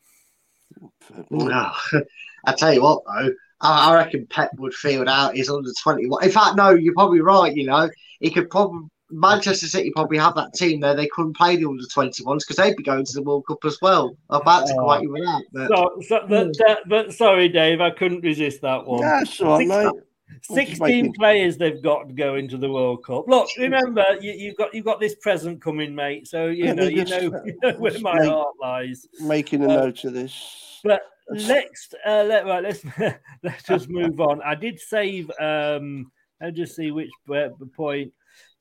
No, ah, I tell you what though, I reckon Pep would field out his under 21. In fact, no, you're probably right. You know, he could probably Manchester City probably have that team there. They couldn't play the under 21s because they'd be going to the World Cup as well. I'm about to quite you with that. But... So, so, but, uh, but, sorry, Dave, I couldn't resist that one. That's all right, mate. 16 players they've got to go into the World Cup. Look, remember you, have got you've got this present coming, mate. So you know you know, you know where my make, heart lies. Making a uh, note of this. But let's uh, let right, let's let us just move on. I did save. um I'll just see which point.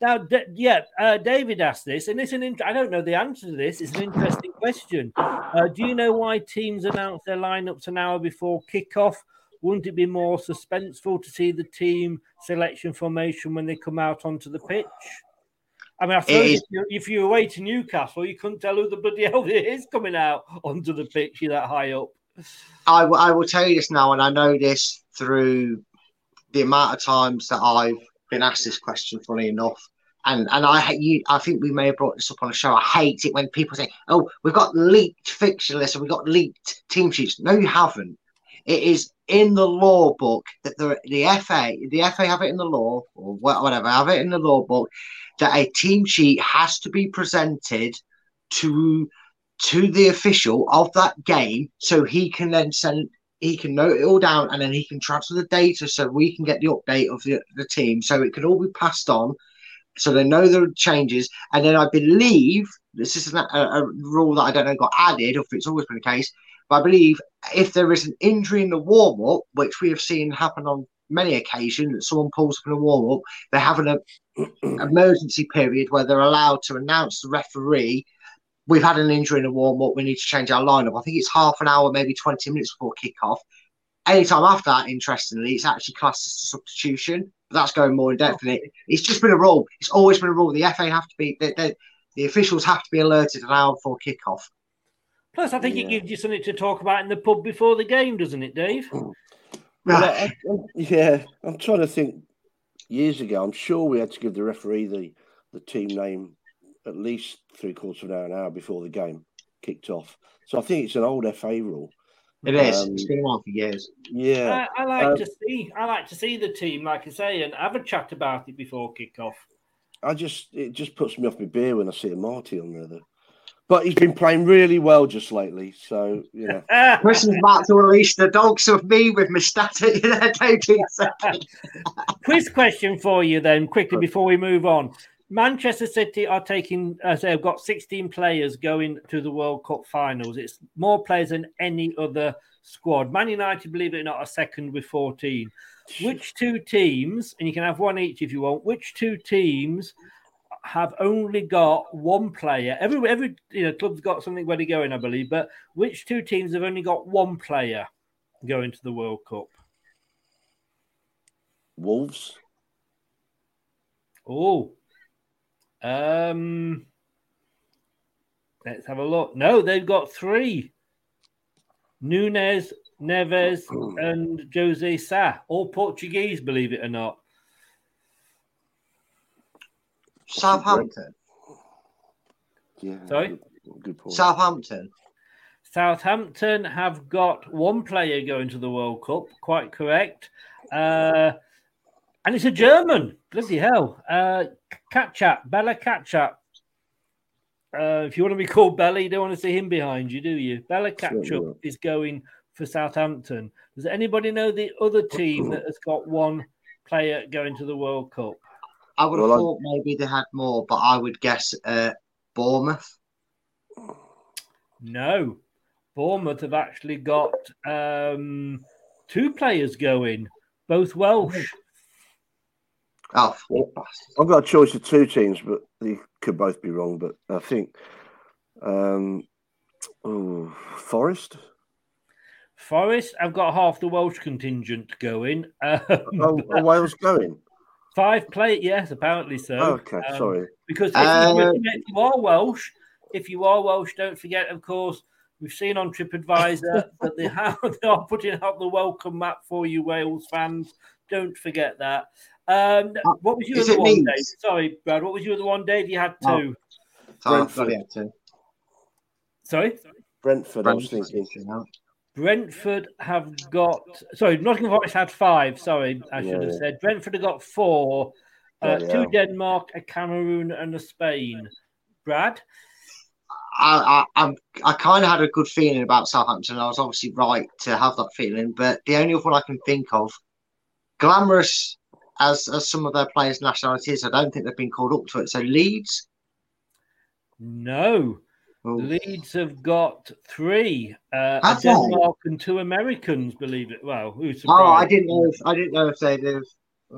Now, d- yeah, uh, David asked this, and it's an. Int- I don't know the answer to this. It's an interesting question. Uh, do you know why teams announce their lineups an hour before kickoff? Wouldn't it be more suspenseful to see the team selection formation when they come out onto the pitch? I mean, I suppose if, you, if you were away to Newcastle, you couldn't tell who the bloody hell it is coming out onto the pitch. You're that high up. I, w- I will tell you this now, and I know this through the amount of times that I've been asked this question. Funny enough, and and I you I think we may have brought this up on a show. I hate it when people say, "Oh, we've got leaked fixture lists and we've got leaked team sheets." No, you haven't. It is in the law book that the the FA the FA have it in the law or whatever have it in the law book that a team sheet has to be presented to to the official of that game so he can then send he can note it all down and then he can transfer the data so we can get the update of the, the team. So it can all be passed on. So they know the changes. And then i believe this is a, a, rule that i don't know got added or if it's always been the case but i believe if there is an injury in the warm-up which we have seen happen on many occasions that someone pulls up in a warm-up they have an emergency period where they're allowed to announce the referee we've had an injury in a warm up. We need to change our lineup. I think it's half an hour, maybe 20 minutes before kickoff. Anytime after that, interestingly, it's actually classed as a substitution. But that's going more in depth. And it, it's just been a rule. It's always been a rule. The FA have to be, the, the, the officials have to be alerted an hour before kickoff. Plus, I think yeah. it gives you something to talk about in the pub before the game, doesn't it, Dave? Well, I, yeah, I'm trying to think. Years ago, I'm sure we had to give the referee the, the team name at least three quarters of an hour, an hour before the game kicked off. So I think it's an old FA rule. It is. Um, it's been on for years. Yeah, I, I like um, to see. I like to see the team, like I say, and have a chat about it before kick-off. I just it just puts me off my beer when I see Amartey on there. Though. But he's been playing really well just lately, so you know. Chris is about to release the dogs of me with my static there, taking second. Quiz question for you then, quickly before we move on. Manchester City are taking, uh, as they've got 16 players going to the World Cup finals. It's more players than any other squad. Man United, believe it or not, are second with 14. Which two teams, and you can have one each if you want, which two teams have only got one player? Every every you know club's got something ready going, I believe, but which two teams have only got one player going to the World Cup? Wolves. Oh, um, let's have a look. No, they've got three. Nunes, Neves, and Jose Sa, all Portuguese, believe it or not. Southampton. Yeah. Sorry? Good, good point. Southampton. Southampton have got one player going to the World Cup, quite correct. Uh, and it's a German. Bloody hell. Uh, Kotchap, Bella Kotchap. Uh, if you want to be called Bella, you don't want to see him behind you, do you? Bella Certainly Kotchap not. is going for Southampton. Does anybody know the other team that has got one player going to the World Cup? I would have Well, I- thought maybe they had more, but I would guess uh, Bournemouth. No. Bournemouth have actually got um, two players going, both Welsh. Oh, I've got a choice of two teams, but they could both be wrong. But I think um, oh, Forest. Forest, I've got half the Welsh contingent going. Um, Oh, are Wales going? Five play, yes, apparently so. Oh, okay, Um, sorry. Because if, Uh, you, if you are Welsh, if you are Welsh, don't forget, of course, we've seen on TripAdvisor that they have they are putting out the welcome map for you, Wales fans. Don't forget that. Um, what was your Uh, is other one, Leeds? Dave? Sorry, Brad. What was your other one, Dave? You had Oh. two. So I've Brentford. got it too. Sorry. Brentford, I was Brentford. thinking. Brentford have got sorry, Nottingham Forest had five. Sorry, I should Yeah, have yeah. said. Brentford have got four. Uh, Bloody two. Denmark, a Cameroon, and a Spain. Brad, I, I, I'm, I kind of had a good feeling about Southampton. I was obviously right to have that feeling, but the only other one I can think of, glamorous as as some of their players' nationalities, I don't think they've been called up to it. So Leeds, no. Oh. Leeds have got three. Uh, a Have they? Denmark and two Americans, believe it. Well, who's oh, I didn't know. If, I didn't know if they'd have.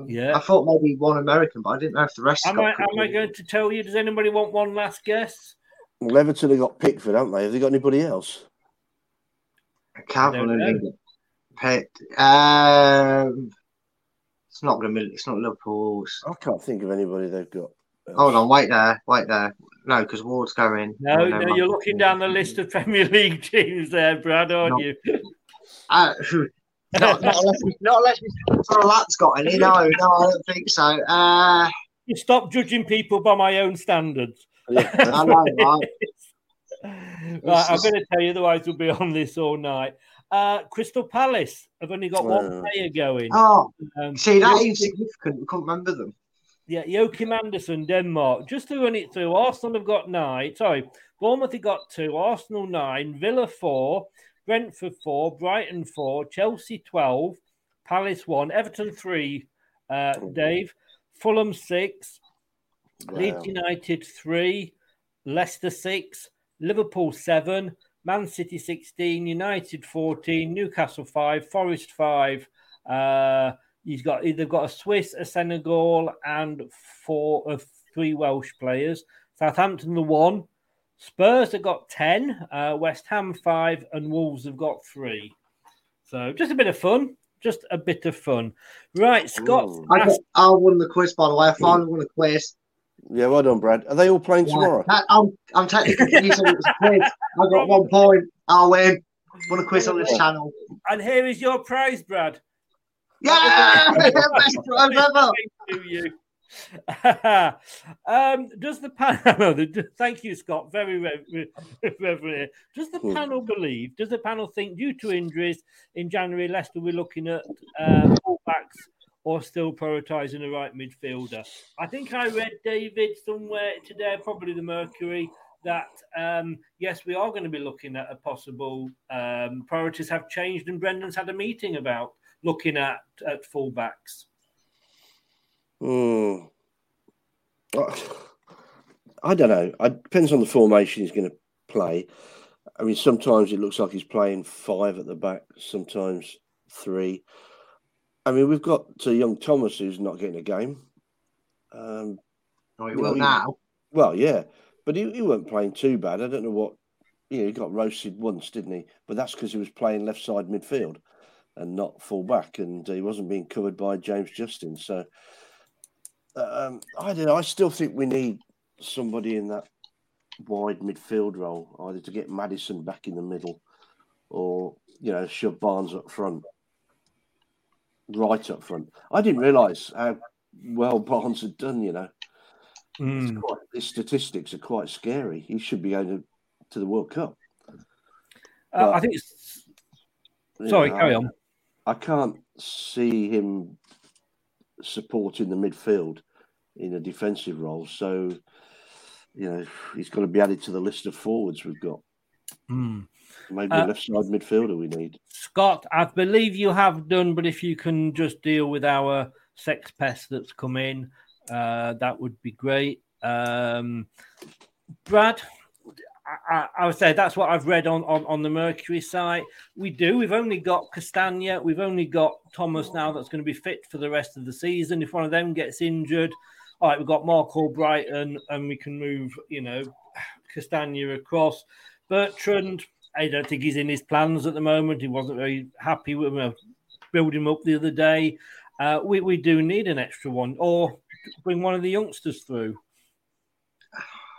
Yeah. I thought maybe one American, but I didn't know if the rest. Am I, am I going to tell you? Does anybody want one last guess? Well, Everton have got Pickford, haven't they? Have they got anybody else? Cavan I and know. Pitt. Um, it's not going to. It's not Liverpool's. I can't think of anybody they've got. Hold on, wait there, wait there. No, because Ward's going. No, Oh, no, you're looking down the list of Premier League teams there, Brad, aren't No. you? Uh, not, not unless, not unless Mr. Lat's got any. No, no, I don't think so. Uh, You stop judging people by my own standards. I know, right? Right, I'm going to tell you, otherwise we'll be on this all night. Uh, Crystal Palace have only got one Uh. player going. Oh, Um, see, that Joachim- insignificant. We can't remember them. Yeah, Joachim Andersen, Denmark. Just to run it through, Arsenal have got nine. Sorry, Bournemouth have got two, Arsenal nine, Villa four, Brentford four, Brighton four, Chelsea 12, Palace one, Everton three, uh, Dave, Fulham six, Leeds United three, Leicester six, Liverpool seven, Man City 16, United 14, Newcastle 5, Forest 5. Uh, he's got either got a Swiss, a Senegal, and four of three Welsh players. Southampton the one. Spurs have got 10, uh, West Ham 5, and Wolves have got 3. So just a bit of fun. Just a bit of fun. Right, Scott. I, got, I won the quiz, by the way. I finally won a quiz. Yeah, well done, Brad. Are they all playing Yeah. tomorrow? I- I'm, I'm technically you said it was a quiz. I got one point. I'll win. Won a quiz on this channel. And here is your prize, Brad. Yeah! Best prize ever. Thank you. um, does the panel? Thank you, Scott. Very reverent. reverent. Does the Hmm. panel believe? Does the panel think, due to injuries in January, Leicester will be looking at uh, fullbacks or still prioritising a right midfielder? I think I read David somewhere today, probably the Mercury, that um, yes, we are going to be looking at a possible um, priorities have changed, and Brendan's had a meeting about looking at at fullbacks. Hmm. I don't know. It depends on the formation he's going to play. I mean, sometimes it looks like he's playing five at the back, sometimes three. I mean, we've got uh, young Thomas who's not getting a game. Um, Oh, he you know, will he- now. Well, yeah, but he, he weren't playing too bad. I don't know what. You know, he got roasted once, didn't he? But that's because he was playing left side midfield and not full back, and he wasn't being covered by James Justin. So um, I don't know. I still think we need somebody in that wide midfield role, either to get Maddison back in the middle or you know shove Barnes up front, right up front. I didn't realise how well Barnes had done. You know, Mm. quite, his statistics are quite scary. He should be going to, the World Cup. Uh, I think it's Sorry, know, carry on. I can't see him supporting the midfield in a defensive role. So, you know, he's got to be added to the list of forwards we've got. Mm. Maybe Uh, a left side midfielder we need. Scott, I believe you have done, but if you can just deal with our sex pest that's come in, uh, that would be great. Um, Brad, I, I, I would say that's what I've read on, on, on the Mercury site. We do. We've only got Castagna. We've only got Thomas now that's going to be fit for the rest of the season. If one of them gets injured, all right, we've got Marc Albrighton and we can move, you know, Castagna across. Bertrand, I don't think he's in his plans at the moment. He wasn't very happy with him. Building him up the other day. Uh, we, we do need an extra one or bring one of the youngsters through.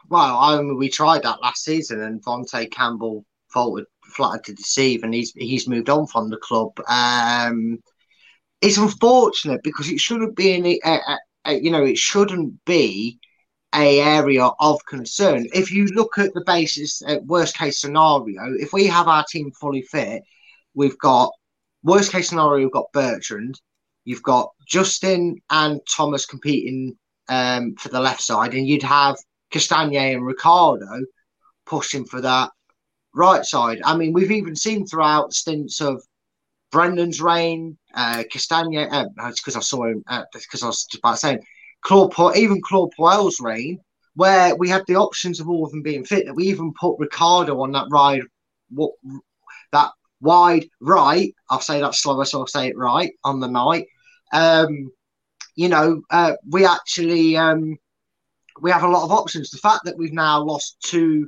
Well, I mean, we tried that last season, and Vontae Campbell faltered, flattered to deceive, and he's he's moved on from the club. Um, it's unfortunate because it shouldn't be any, uh, uh, uh, you know, it shouldn't be a area of concern. If you look at the basis, uh, worst case scenario, if we have our team fully fit, we've got worst case scenario, we've got Bertrand, you've got Justin and Thomas competing um, for the left side, and you'd have Castagna and Ricardo pushing for that right side. I mean, we've even seen throughout stints of Brendan's reign, uh, Castagna, uh, it's because I saw him, uh, because I was just about saying, Claude, even Claude Puel's reign, where we had the options of all of them being fit, that we even put Ricardo on that ride, what that wide right. I'll say that slower, so I'll say it right on the night. Um, you know, uh, we actually um, we have a lot of options. The fact that we've now lost two,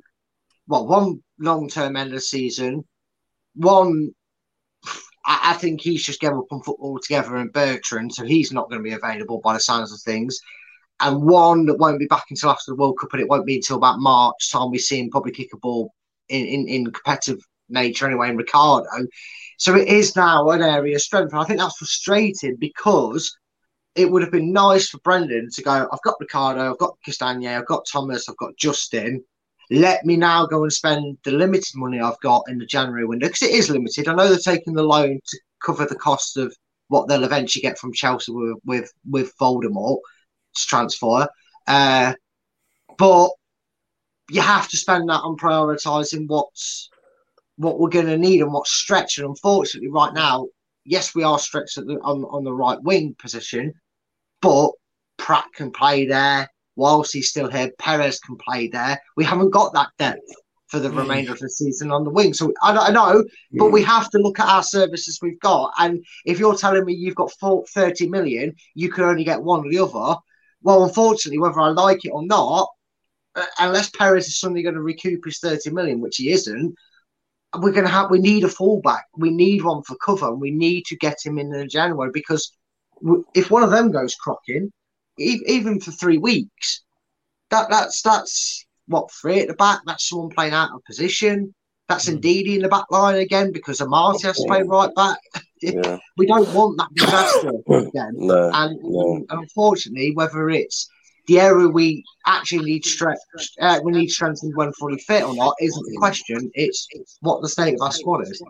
well, one long term end of the season, one. I, I think he's just given up on football altogether, and Bertrand, so he's not going to be available by the sounds of things. And one that won't be back until after the World Cup, and it won't be until about March time we see him probably kick a ball in, in, in competitive nature anyway in Ricardo. So it is now an area of strength. And I think that's frustrating because it would have been nice for Brendan to go, I've got Ricardo, I've got Castagna, I've got Thomas, I've got Justin. Let me now go and spend the limited money I've got in the January window because it is limited. I know they're taking the loan to cover the cost of what they'll eventually get from Chelsea with with, with transfer. Uh, but you have to spend that on prioritising what's what we're going to need and what's stretched. And unfortunately, right now, yes, we are stretched the, on on the right wing position, but Praet can play there whilst he's still here. Perez can play there. We haven't got that depth for the Mm. remainder of the season on the wing. So I, I know, but we have to look at our services we've got. And if you're telling me you've got four, 30 million, you can only get one or the other. Well, unfortunately, whether I like it or not, uh, unless Perez is suddenly going to recoup his 30 million, which he isn't, we're going to have, we need a fullback. We need one for cover and we need to get him in in January because if one of them goes crocking, even for three weeks, that that's that's what three at the back. That's someone playing out of position. That's Ndidi in the back line again because Amartey has to play right back. Yeah. we don't want that disaster again. No, and no. unfortunately, whether it's the area we actually need strength, uh, we need strengthened when fully fit or not, isn't the question. It's, it's what the state of our squad is.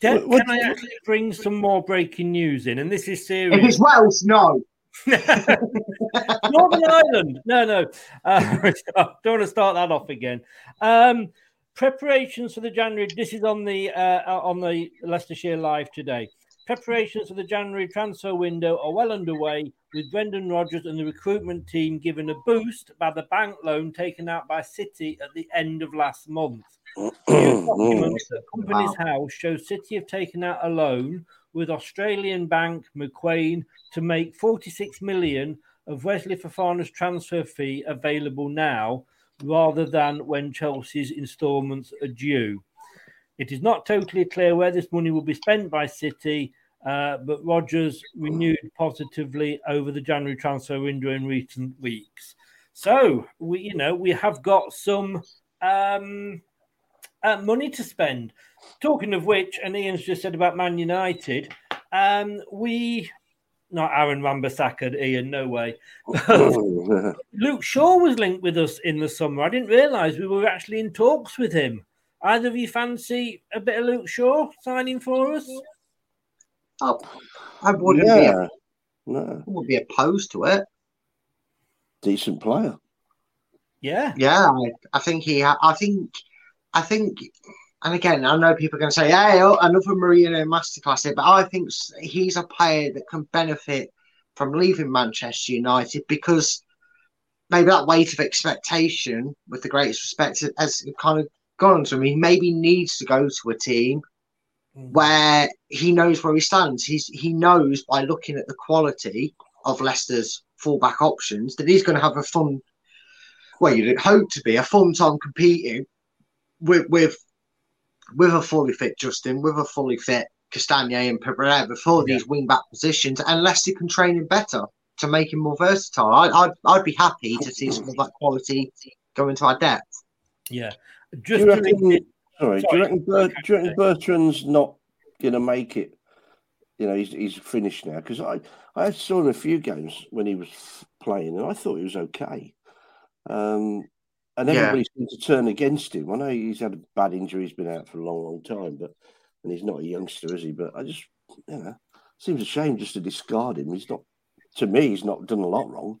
Can, can I actually bring some more breaking news in? And this is serious. If it's Wales, no. Northern Ireland. No, no. Uh, I don't want to start that off again. Um, preparations for the January. This is on the uh, on the Leicestershire Live today. Preparations for the January transfer window are well underway, with Brendan Rodgers and the recruitment team given a boost by the bank loan taken out by City at the end of last month. Documents at Companies House show City have taken out a loan with Australian bank Macquarie to make 46 million of Wesley Fofana's transfer fee available now rather than when Chelsea's instalments are due. It is not totally clear where this money will be spent by City, uh, but Rodgers renewed positively over the January transfer window in recent weeks. So we, you know, we have got some um, uh, money to spend. Talking of which, and Ian's just said about Man United, um, we not Aaron Wan-Bissaka, Ian, no way. Luke Shaw was linked with us in the summer. I didn't realise we were actually in talks with him. Either of you fancy a bit of Luke Shaw signing for us? Oh, I wouldn't Yeah. be. No, I wouldn't be opposed to it. decent player. Yeah. Yeah, I, I think he. I think. I think. And again, I know people are going to say, "Hey, oh, another Marino masterclass here," but I think he's a player that can benefit from leaving Manchester United because maybe that weight of expectation, with the greatest respect, has kind of gone to him. He maybe needs to go to a team mm. where he knows where he stands. He's he knows by looking at the quality of Leicester's fullback options that he's going to have a fun. Well, you'd hope to be a fun time competing with with with a fully fit Justin, with a fully fit Castagna and Pereira for these wing back positions, unless you can train him better to make him more versatile. I, I'd I'd be happy to see some of that quality go into our depth. Yeah. Do you to reckon, sorry, do you reckon, Ber- do you reckon Bertrand's not going to make it? You know, he's, he's finished now because I, I saw him a few games when he was playing and I thought he was okay. Um, and Yeah. everybody seemed to turn against him. I know he's had a bad injury, he's been out for a long, long time, but and he's not a youngster, is he? But I just, you know, seems a shame just to discard him. He's not, to me, he's not done a lot wrong.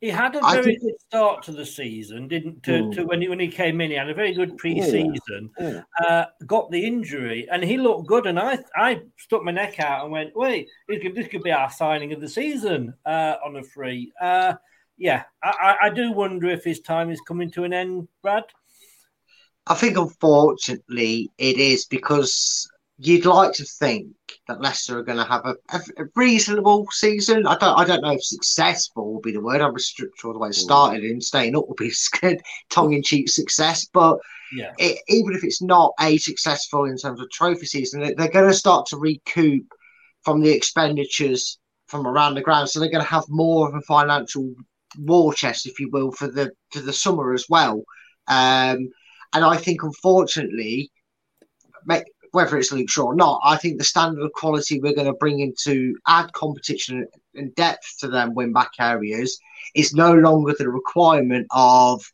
He had a very think- good start to the season, didn't to, Mm. to when he when he came in. He had a very good pre-season. Yeah. Uh, got the injury, and he looked good. And I I stuck my neck out and went, "Wait, this could, this could be our signing of the season uh, on a free." Uh, yeah, I, I, do wonder if his time is coming to an end, Brad. I think, unfortunately, it is because you'd like to think that Leicester are going to have a, a, reasonable season. I don't, I don't know if successful will be the word. I'm restricted all the way it started in staying up will be tongue-in-cheek success, but Yeah. it, even if it's not a successful in terms of trophy season, they're going to start to recoup from the expenditures from around the ground. So they're going to have more of a financial war chest, if you will, for the for the summer as well. Um, and I think, unfortunately, whether it's Luke Shaw or not, I think the standard of quality we're going to bring in to add competition and depth to them win back areas is no longer the requirement of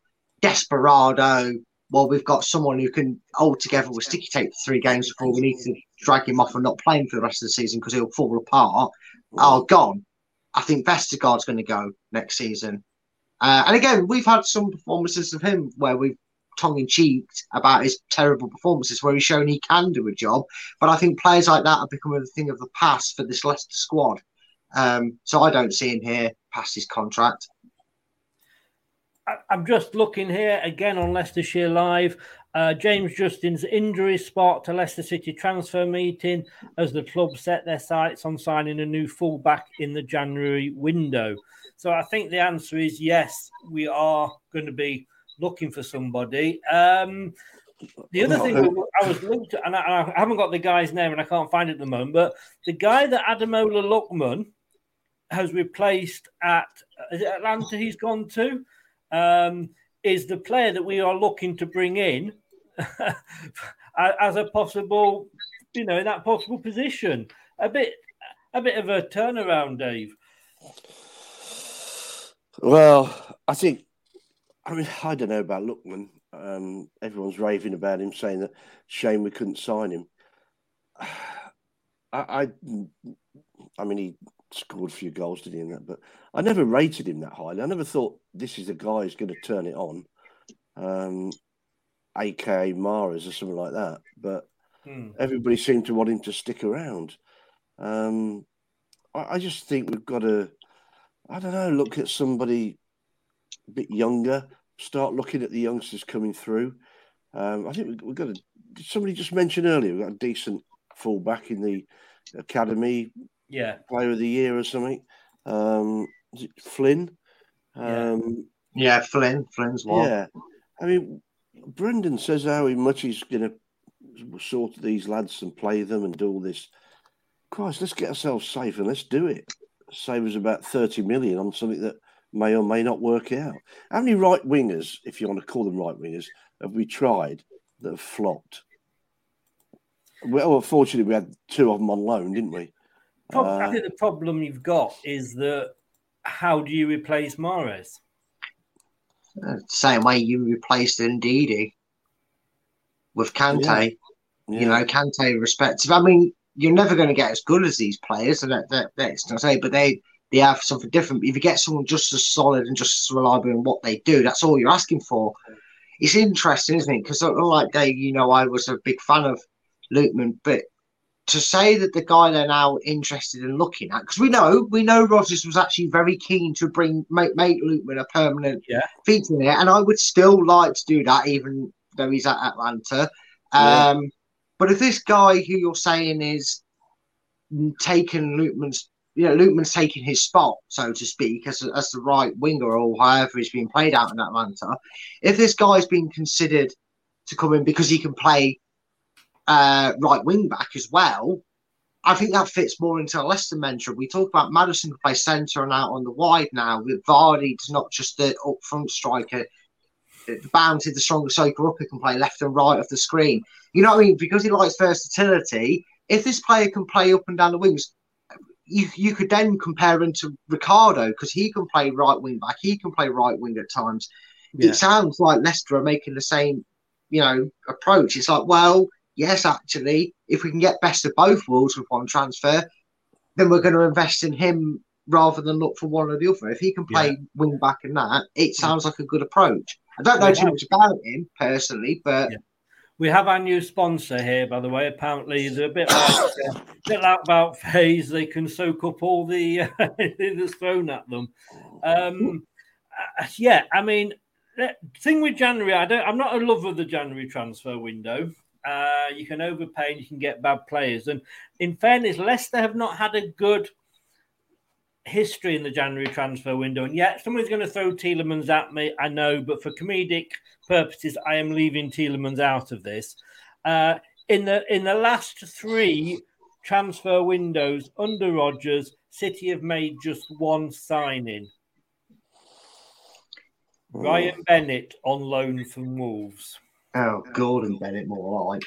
desperado. Well, we've got someone who can hold together with sticky tape for three games before we need to drag him off and not play him for the rest of the season because he'll fall apart. Are gone. I think Vestergaard's going to go next season. Uh, and again, we've had some performances of him where we've tongue in cheek about his terrible performances, where he's shown he can do a job. But I think players like that are becoming a thing of the past for this Leicester squad. Um, so I don't see him here past his contract. I'm just looking here again on Leicestershire Live. Uh, James Justin's injury sparked a Leicester City transfer meeting as the club set their sights on signing a new fullback in the January window. So I think the answer is yes, we are going to be looking for somebody. Um, the other thing I was linked to, and I, I haven't got the guy's name and I can't find it at the moment, but the guy that Ademola Lookman has replaced at is it Atlanta he's gone to um, is the player that we are looking to bring in as a possible, you know, in that possible position. A bit, a bit of a turnaround, Dave. Well, I think, I mean, I don't know about Lookman. Um, everyone's raving about him, saying that shame we couldn't sign him. I, I, I mean, he scored a few goals, did he? In that, but I never rated him that highly. I never thought this is the guy who's going to turn it on, um, aka Mares or something like that. But Hmm. everybody seemed to want him to stick around. Um, I, I just think we've got to, I don't know, look at somebody a bit younger, start looking at the youngsters coming through. Um, I think we, we've got to, did somebody just mentioned earlier, we've got a decent fullback in the academy, Yeah. player of the year or something. Um, is it Flynn? Yeah. Um, Yeah, Flynn. Flynn's one. yeah. I mean, Brendan says how much he's going to sort these lads and play them and do all this. Christ, let's get ourselves safe and let's do it. Save us about 30 million on something that may or may not work out. How many right wingers, if you want to call them right wingers, have we tried that have flopped. Well, unfortunately, we had two of them on loan, didn't we? Prob- Uh, I think the problem you've got is that how do you replace Mares? Uh, Same way you replaced Ndidi with Kante. You know, Kante respective. I mean, you're never going to get as good as these players, and that, that, that's not say, but they they have something different. If you get someone just as solid and just as reliable in what they do, that's all you're asking for. It's interesting, isn't it? Because like Dave, you know, I was a big fan of Lookman, but to say that the guy they're now interested in looking at, because we know we know Rodgers was actually very keen to bring make make Lookman a permanent Yeah. feature there, and I would still like to do that, even though he's at Atlanta. Yeah. Um, but if this guy who you're saying is taking Lookman's, you know, Lookman's taking his spot, so to speak, as, as the right winger or however he's being played out in Atlanta, if this guy's been considered to come in because he can play uh, right wing back as well, I think that fits more into a Leicester mentor. We talk about Maddison play centre and out on the wide now, with Vardy It's not just the up front striker, the bounty, the stronger striker up, who can play left and right of the screen. You know what I mean? Because he likes versatility, if this player can play up and down the wings, you you could then compare him to Ricardo because he can play right wing back, he can play right wing at times. Yeah. It sounds like Leicester are making the same, you know, approach. It's like, well, yes, actually, if we can get best of both worlds with one transfer, then we're going to invest in him rather than look for one or the other. If he can play wing back and that, it sounds like a good approach. I don't know Yeah. too much about him personally, but We have our new sponsor here, by the way. Apparently, they're a bit like a bit like Wout Faes. They can soak up all the that's thrown at them. Um, uh, yeah, I mean, the thing with January, I don't. I'm not a lover of the January transfer window. Uh, you can overpay and you can get bad players. And in fairness, Leicester have not had a good history in the January transfer window. And yet, somebody's going to throw Tielemans at me, I know, but for comedic purposes, I am leaving Tielemans out of this. Uh, in the in the last three transfer windows under Rodgers, City have made just one signing. Ryan Bennett on loan from Wolves. Oh, Gordon Bennett more like.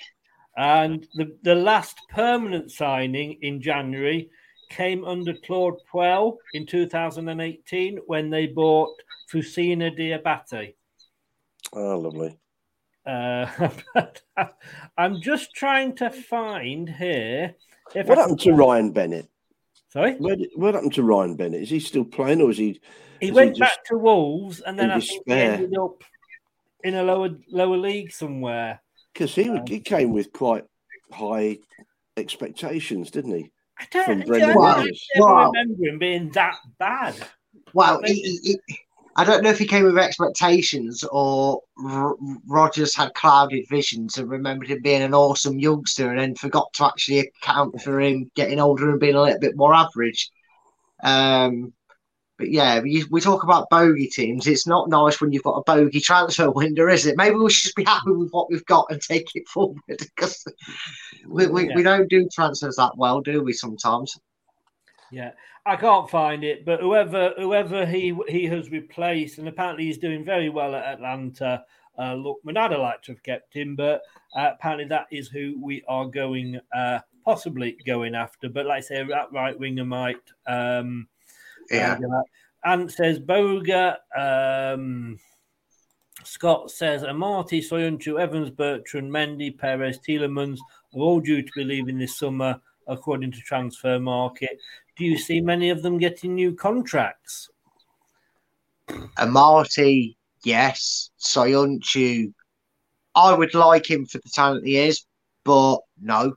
And the, the last permanent signing in January came under Claude Puel in 2018 when they bought Fousseni Diabate. Oh, lovely. Uh, I'm just trying to find here. If What I happened can- to Ryan Bennett? Sorry? Where did, what happened to Ryan Bennett? Is he still playing or is he? He is went just- back to Wolves and then in I think he ended up in a lower lower league somewhere. Because he, he came with quite high expectations, didn't he? I don't, From I Brendan don't Rodgers. ever Wow. remember him being that bad. Well, he, he, he- I don't know if he came with expectations or R- Rodgers had clouded visions and remembered him being an awesome youngster and then forgot to actually account for him getting older and being a little bit more average. Um, but yeah, we, we talk about bogey teams. It's not nice when you've got a bogey transfer window, is it? Maybe we should just be happy with what we've got and take it forward because we, we, we don't do transfers that well, do we? Sometimes. Yeah, I can't find it, but whoever whoever he he has replaced, and apparently he's doing very well at Atlanta. Uh, look, I'd like to have kept him, but uh, apparently that is who we are going, uh, possibly going after. But like I say, that right winger might. Um, Yeah. Ant says Boga. Um, Scott says Amartey, Soyuncu, Evans, Bertrand, Mendy, Perez, Tielemans are all due to be leaving this summer, according to Transfermarkt. Do you see many of them getting new contracts? Amartey, yes. Soyuncu, I would like him for the talent he is, but no.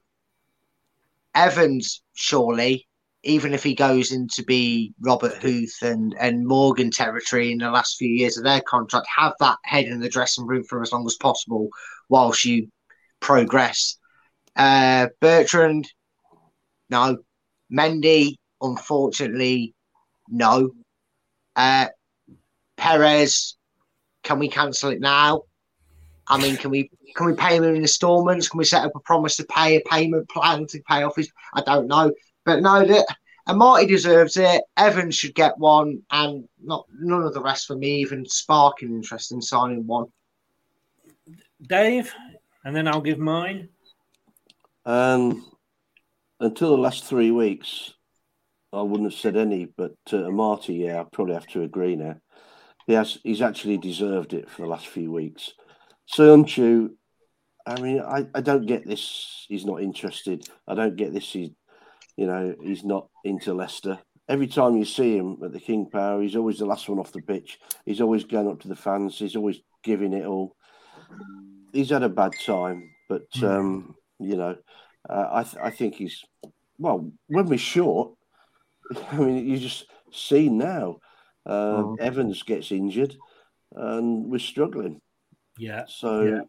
Evans, surely, even if he goes into be Robert Huth and, and Morgan territory in the last few years of their contract, have that head in the dressing room for as long as possible whilst you progress. Uh, Bertrand, no. Mendy, unfortunately, no. Uh, Perez, can we cancel it now? I mean, can we can we pay him in installments? Can we set up a promise to pay a payment plan to pay off his? I don't know, but no, that Amartey deserves it. Evans should get one, and not none of the rest for me even sparking interest in signing one. Dave, and then I'll give mine. Um, until the last three weeks, I wouldn't have said any, but uh, Marty, yeah, I probably have to agree now. He has, he's actually deserved it for the last few weeks. Söyüncü, I mean, I, I don't get this. He's not interested. I don't get this. He's, you know, he's not into Leicester. Every time you see him at the King Power, he's always the last one off the pitch. He's always going up to the fans. He's always giving it all. He's had a bad time, but um, you know, uh, I th- I think he's well. When we're short, I mean, you just see now. Uh, Mhm. Evans gets injured, and we're struggling. Yeah. So, Yeah.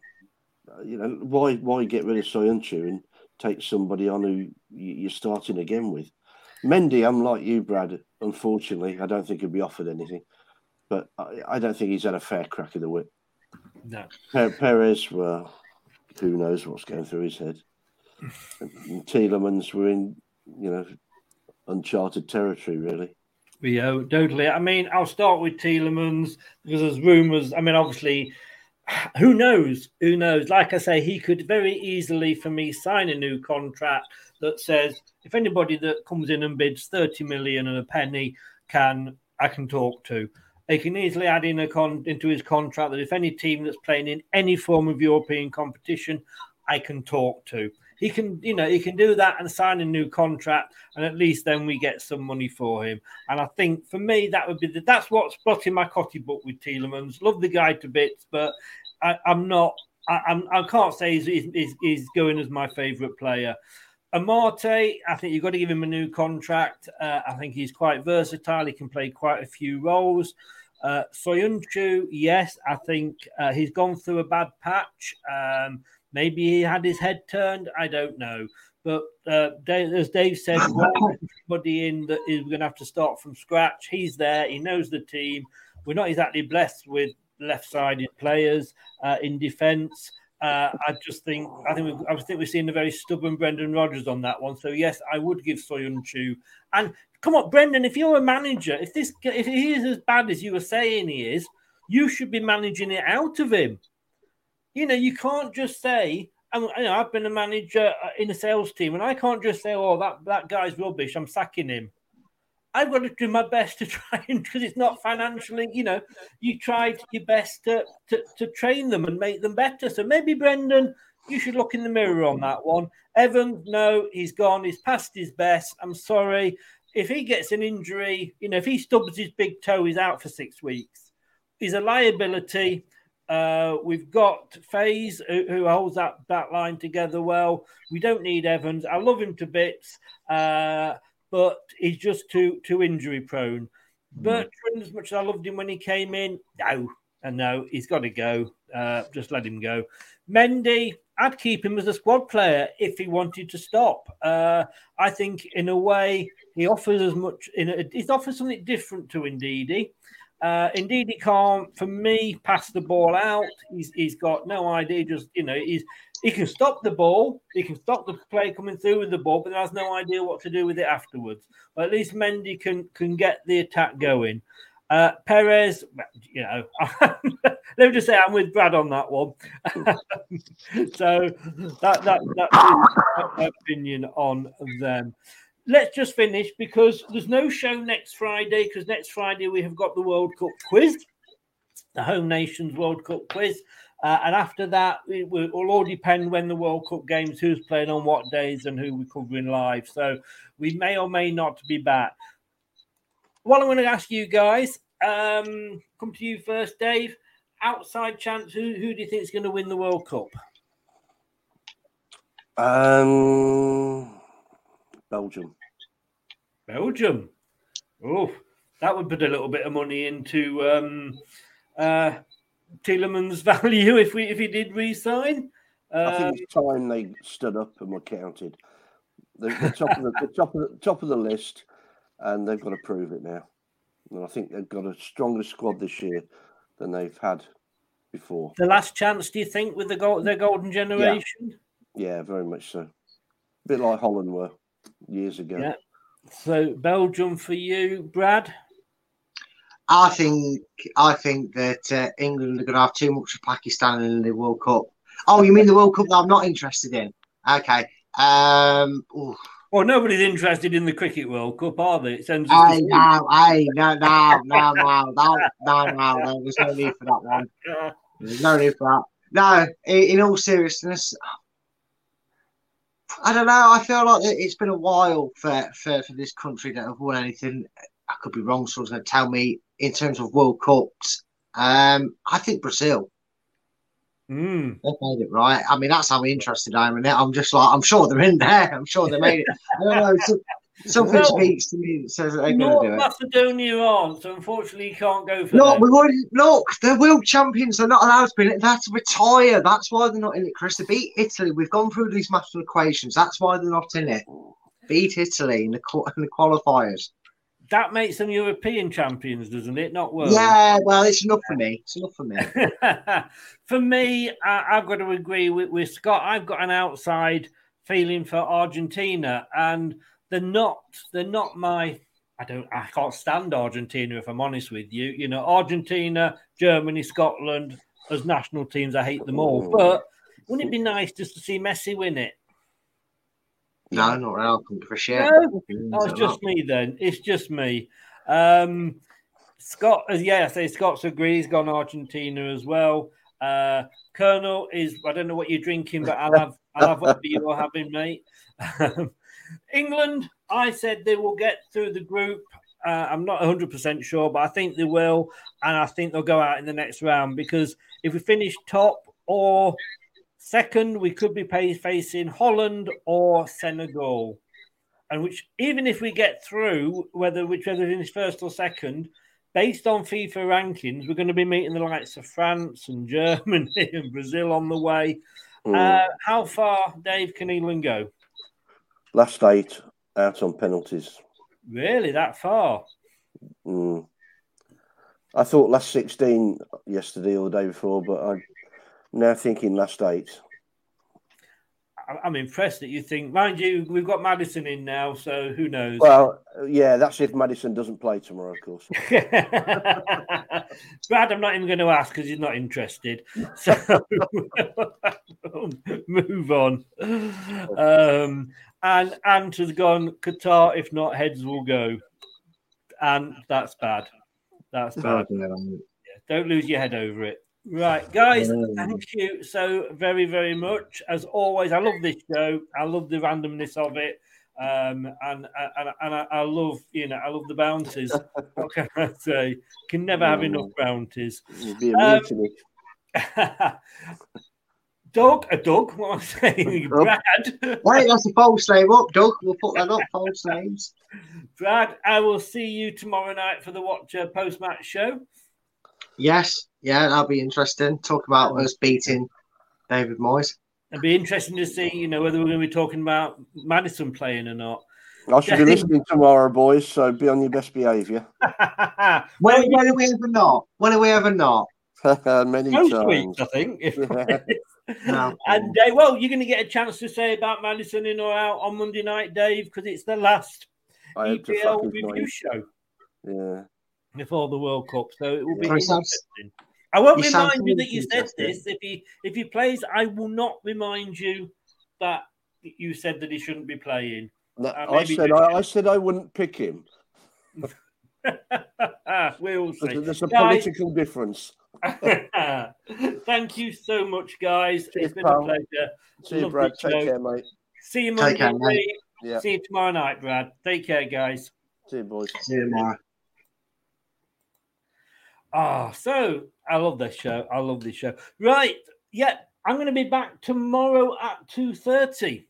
uh, you know, why why get rid of Soyuncu and take somebody on who you're starting again with? Mendy, I'm like you, Brad. Unfortunately, I don't think he'll be offered anything, but I, I don't think he's had a fair crack of the whip. No. Per- Perez, well, who knows what's going through his head? And Tielemans were in, you know, uncharted territory, really. Yeah, totally. I mean, I'll start with Tielemans because there's rumours. I mean, obviously, who knows? Who knows? Like I say, he could very easily, for me, sign a new contract that says if anybody that comes in and bids 30 million and a penny can, I can talk to. He can easily add in a con into his contract that if any team that's playing in any form of European competition, I can talk to. He can, you know, he can do that and sign a new contract, and at least then we get some money for him. And I think for me, that would be the, that's what's blotting my cotty book with Tielemans. Love the guy to bits, but I, I'm not. I, I'm, I can't say he's, he's, he's going as my favourite player. Amartey, I think you've got to give him a new contract. Uh, I think he's quite versatile. He can play quite a few roles. Uh, Soyuncu, yes, I think uh, he's gone through a bad patch. Um, maybe he had his head turned. I don't know. But uh, Dave, as Dave said, somebody in that is going to have to start from scratch? He's there. He knows the team. We're not exactly blessed with left-sided players uh, in defence. Uh, I just think I think we, I think we're seeing a very stubborn Brendan Rodgers on that one. So yes, I would give Soyuncu. And come on, Brendan, if you're a manager, if this if he is as bad as you were saying he is, you should be managing it out of him. You know, you can't just say. I'm, you know, I've been a manager uh, in a sales team, and I can't just say, "Oh, that that guy's rubbish. I'm sacking him." I've got to do my best to try and because it's not financially, you know, you tried your best to, to, to train them and make them better. So maybe Brendan, you should look in the mirror on that one. Evan, no, he's gone. He's past his best. I'm sorry. If he gets an injury, you know, if he stubs his big toe, he's out for six weeks. He's a liability. Uh, we've got Faes who, who holds that, that line together well. We don't need Evans. I love him to bits. Uh, but he's just too too injury prone. Bertrand, as much as I loved him when he came in, no, and no, he's got to go. Uh, just let him go. Mendy, I'd keep him as a squad player if he wanted to stop. Uh, I think, in a way, he offers as much. In a, he offers something different to Ndidi. Uh, indeed, he can't, for me, pass the ball out. He's, he's got no idea. Just you know, he's he can stop the ball, he can stop the play coming through with the ball, but has no idea what to do with it afterwards. But at least Mendy can can get the attack going. Uh, Perez, you know, let me just say I'm with Brad on that one. so that that that's my opinion on them. Let's just finish because there's no show next Friday because next Friday we have got the World Cup quiz, the Home Nations World Cup quiz. Uh, and after that, it will, all depend when the World Cup games, who's playing on what days, and who we're covering live. So we may or may not be back. What I'm going to ask you guys, um, come to you first, Dave. Outside chance, who, who do you think is going to win the World Cup? Um, Belgium. Belgium. Oh, that would put a little bit of money into um, uh, Tielemans' value if we if he did resign. I Um, think it's time they stood up and were counted. They're the top of the, the top of the top of the list, and they've got to prove it now. And I think they've got a stronger squad this year than they've had before. the last chance, do you think, with the gold, their golden generation? Yeah, very much so. A bit like Holland were years ago. Yeah. So Belgium for you, Brad. I think I think that uh, England are going to have too much of Pakistan in the World Cup. Oh, you mean the World Cup that I'm not interested in? Okay. Um. Well, nobody's interested in the Cricket World Cup, are they? It's endless. I know, I no, no, no, no, no, no, no. There's no need for that one. There's no need for that. No, in, in all seriousness, I don't know. I feel like it- it's been a while for, for, for this country that have won anything. I could be wrong. Someone's going to tell me in terms of World Cups. Um, I think Brazil. Mm. They've made it right. I mean, that's how interested I am in it. I'm just like, I'm sure they're in there. I'm sure they made it. I don't know. Some- Something speaks to me that says that they're going to do it. Macedonia aren't, so unfortunately you can't go for Look, them. we've already look. They're world champions. They're not allowed to be in it. They have to retire. That's why they're not in it, Chris. They beat Italy. We've gone through these mathematical equations. That's why they're not in it. Beat Italy in the, in the qualifiers. That makes them European champions, doesn't it? Not world. Yeah, well, it's enough for me. It's enough for me. for me, I, I've got to agree with, with Scott. I've got an outside feeling for Argentina, and they're not. They're not my. I don't. I can't stand Argentina if I'm honest with you. You know, Argentina, Germany, Scotland as national teams. I hate them all. But wouldn't it be nice just to see Messi win it? No, not couldn't give a. No, Oh, it's just me then. It's just me. Um, Scott, uh, yeah, I say Scott's agreed. He's gone Argentina as well. Uh, Colonel is. I don't know what you're drinking, but I'll have. I'll have whatever you're having, mate. England. I said they will get through the group. Uh, I'm not 100 percent sure, but I think they will, and I think they'll go out in the next round because if we finish top or second, we could be facing Holland or Senegal and which even if we get through, whether whichever finish first or second, based on FIFA rankings, we're going to be meeting the likes of France and Germany and Brazil on the way. Mm. Uh, how far, Dave, can England go? Last eight out on penalties. Really, that far? Mm. I thought last 16 yesterday or the day before, but I'm now thinking last eight. I'm impressed that you think. Mind you, we've got Maddison in now, so who knows? Well, yeah, that's if Maddison doesn't play tomorrow, of course. Brad, I'm not even going to ask because he's not interested. So move on. Um, and Ant has gone Qatar. If not, heads will go. And that's bad. That's bad. Yeah, don't lose your head over it. Right, guys, thank you so very, very much. As always, I love this show. I love the randomness of it. Um, and and, and I, I love, you know, I love the bounties. what can I say? Can never have enough bounties. You'd be a Um. Doug, a Doug, what am I saying? Brad. Wait, that's a false name up, Doug. We'll put that up. False names. Brad, I will see you tomorrow night for the Watcher uh, post match show. Yes, yeah, that'll be interesting. Talk about us beating David Moyes. It'd be interesting to see, you know, whether we're going to be talking about Maddison playing or not. I should be listening tomorrow, boys, so be on your best behaviour. When, when are we ever not? When are we ever not? Many Most times. weeks, I think. If No. and Dave, well, you're going to get a chance to say about Maddison in or out on Monday night, Dave, because it's the last I hope to EPL fucking review find- show Yeah. before the World Cup. So it will be Sorry, interesting. I won't You remind you that you said this. If he if he plays, I will not remind you that you said that he shouldn't be playing. No, Uh, I said I, I said I wouldn't pick him. we'll see. There's, there's a Guys, political difference. Thank you so much, guys. Cheers, it's been pal. a pleasure. See you, Lovely Brad. Take show. care, mate. See you Take Monday. care, mate. Yeah. See you tomorrow night, Brad. Take care, guys. See you, boys. See you tomorrow. Ah, so I love this show. I love this show. Right, yeah, I'm going to be back tomorrow at two thirty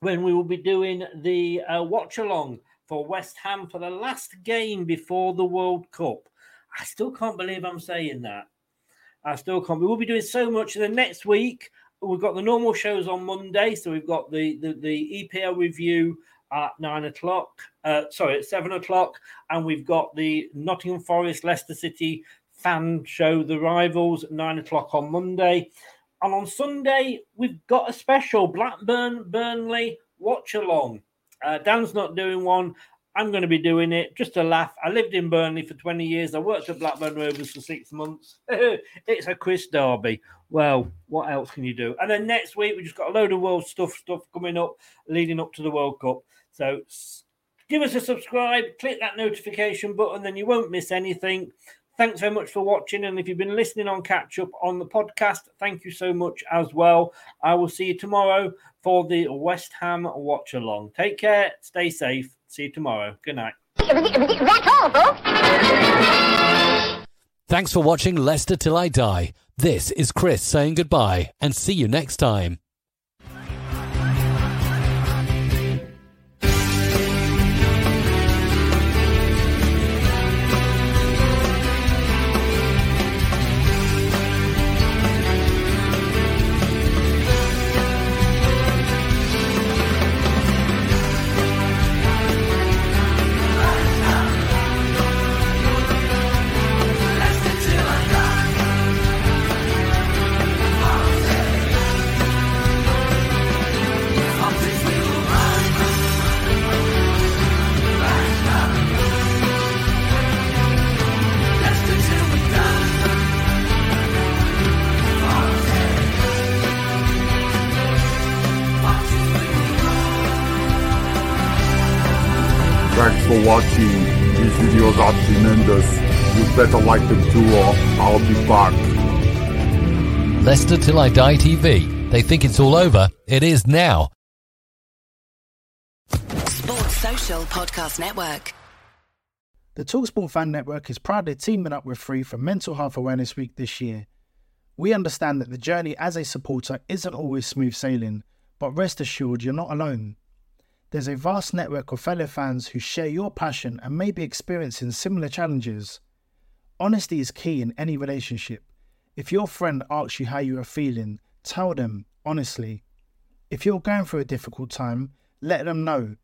when we will be doing the uh, watch along for West Ham for the last game before the World Cup. I still can't believe I'm saying that. I still can't. We will be doing so much in the next week. We've got the normal shows on Monday, so we've got the the, the EPL review at nine o'clock. Uh, sorry, at seven o'clock, and we've got the Nottingham Forest Leicester City fan show, The Rivals, at nine o'clock on Monday. And on Sunday, we've got a special Blackburn Burnley watch along. Uh, Dan's not doing one. I'm going to be doing it just to laugh. I lived in Burnley for 20 years. I worked at Blackburn Rovers for six months. it's a Chris Derby. Well, what else can you do? And then next week we just got a load of world stuff stuff coming up, leading up to the World Cup. So give us a subscribe, click that notification button, then you won't miss anything. Thanks very much for watching. And if you've been listening on catch up on the podcast, thank you so much as well. I will see you tomorrow for the West Ham watch along. Take care, stay safe. See you tomorrow. Good night. That's all, folks. Thanks for watching Leicester Till I Die. This is Chris saying goodbye and see you next time. Better like them too or I'll be back. Leicester Till I Die TV. They think it's all over. It is now. Sports Social Podcast Network. The Talksport Fan Network is proudly teaming up with Free for Mental Health Awareness Week this year. We understand that the journey as a supporter isn't always smooth sailing, but rest assured you're not alone. There's a vast network of fellow fans who share your passion and may be experiencing similar challenges. Honesty is key in any relationship. If your friend asks you how you are feeling, tell them honestly. If you're going through a difficult time, let them know.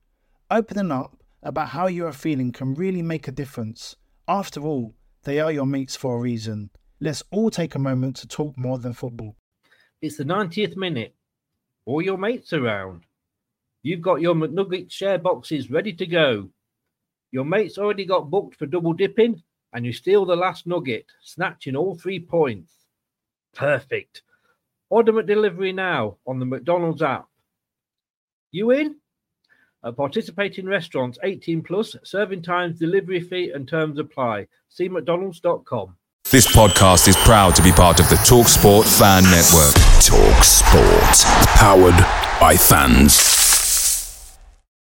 Opening up about how you are feeling can really make a difference. After all, they are your mates for a reason. Let's all take a moment to talk more than football. It's the 90th minute. All your mates around. You've got your McNugget share boxes ready to go. Your mate's already got booked for double dipping, and you steal the last nugget, snatching all three points. Perfect. Order McDelivery now on the McDonald's app. You in? At participating restaurants 18 plus, serving times, delivery fee, and terms apply. See McDonald's.com. This podcast is proud to be part of the TalkSport Fan Network. TalkSport. Powered by fans.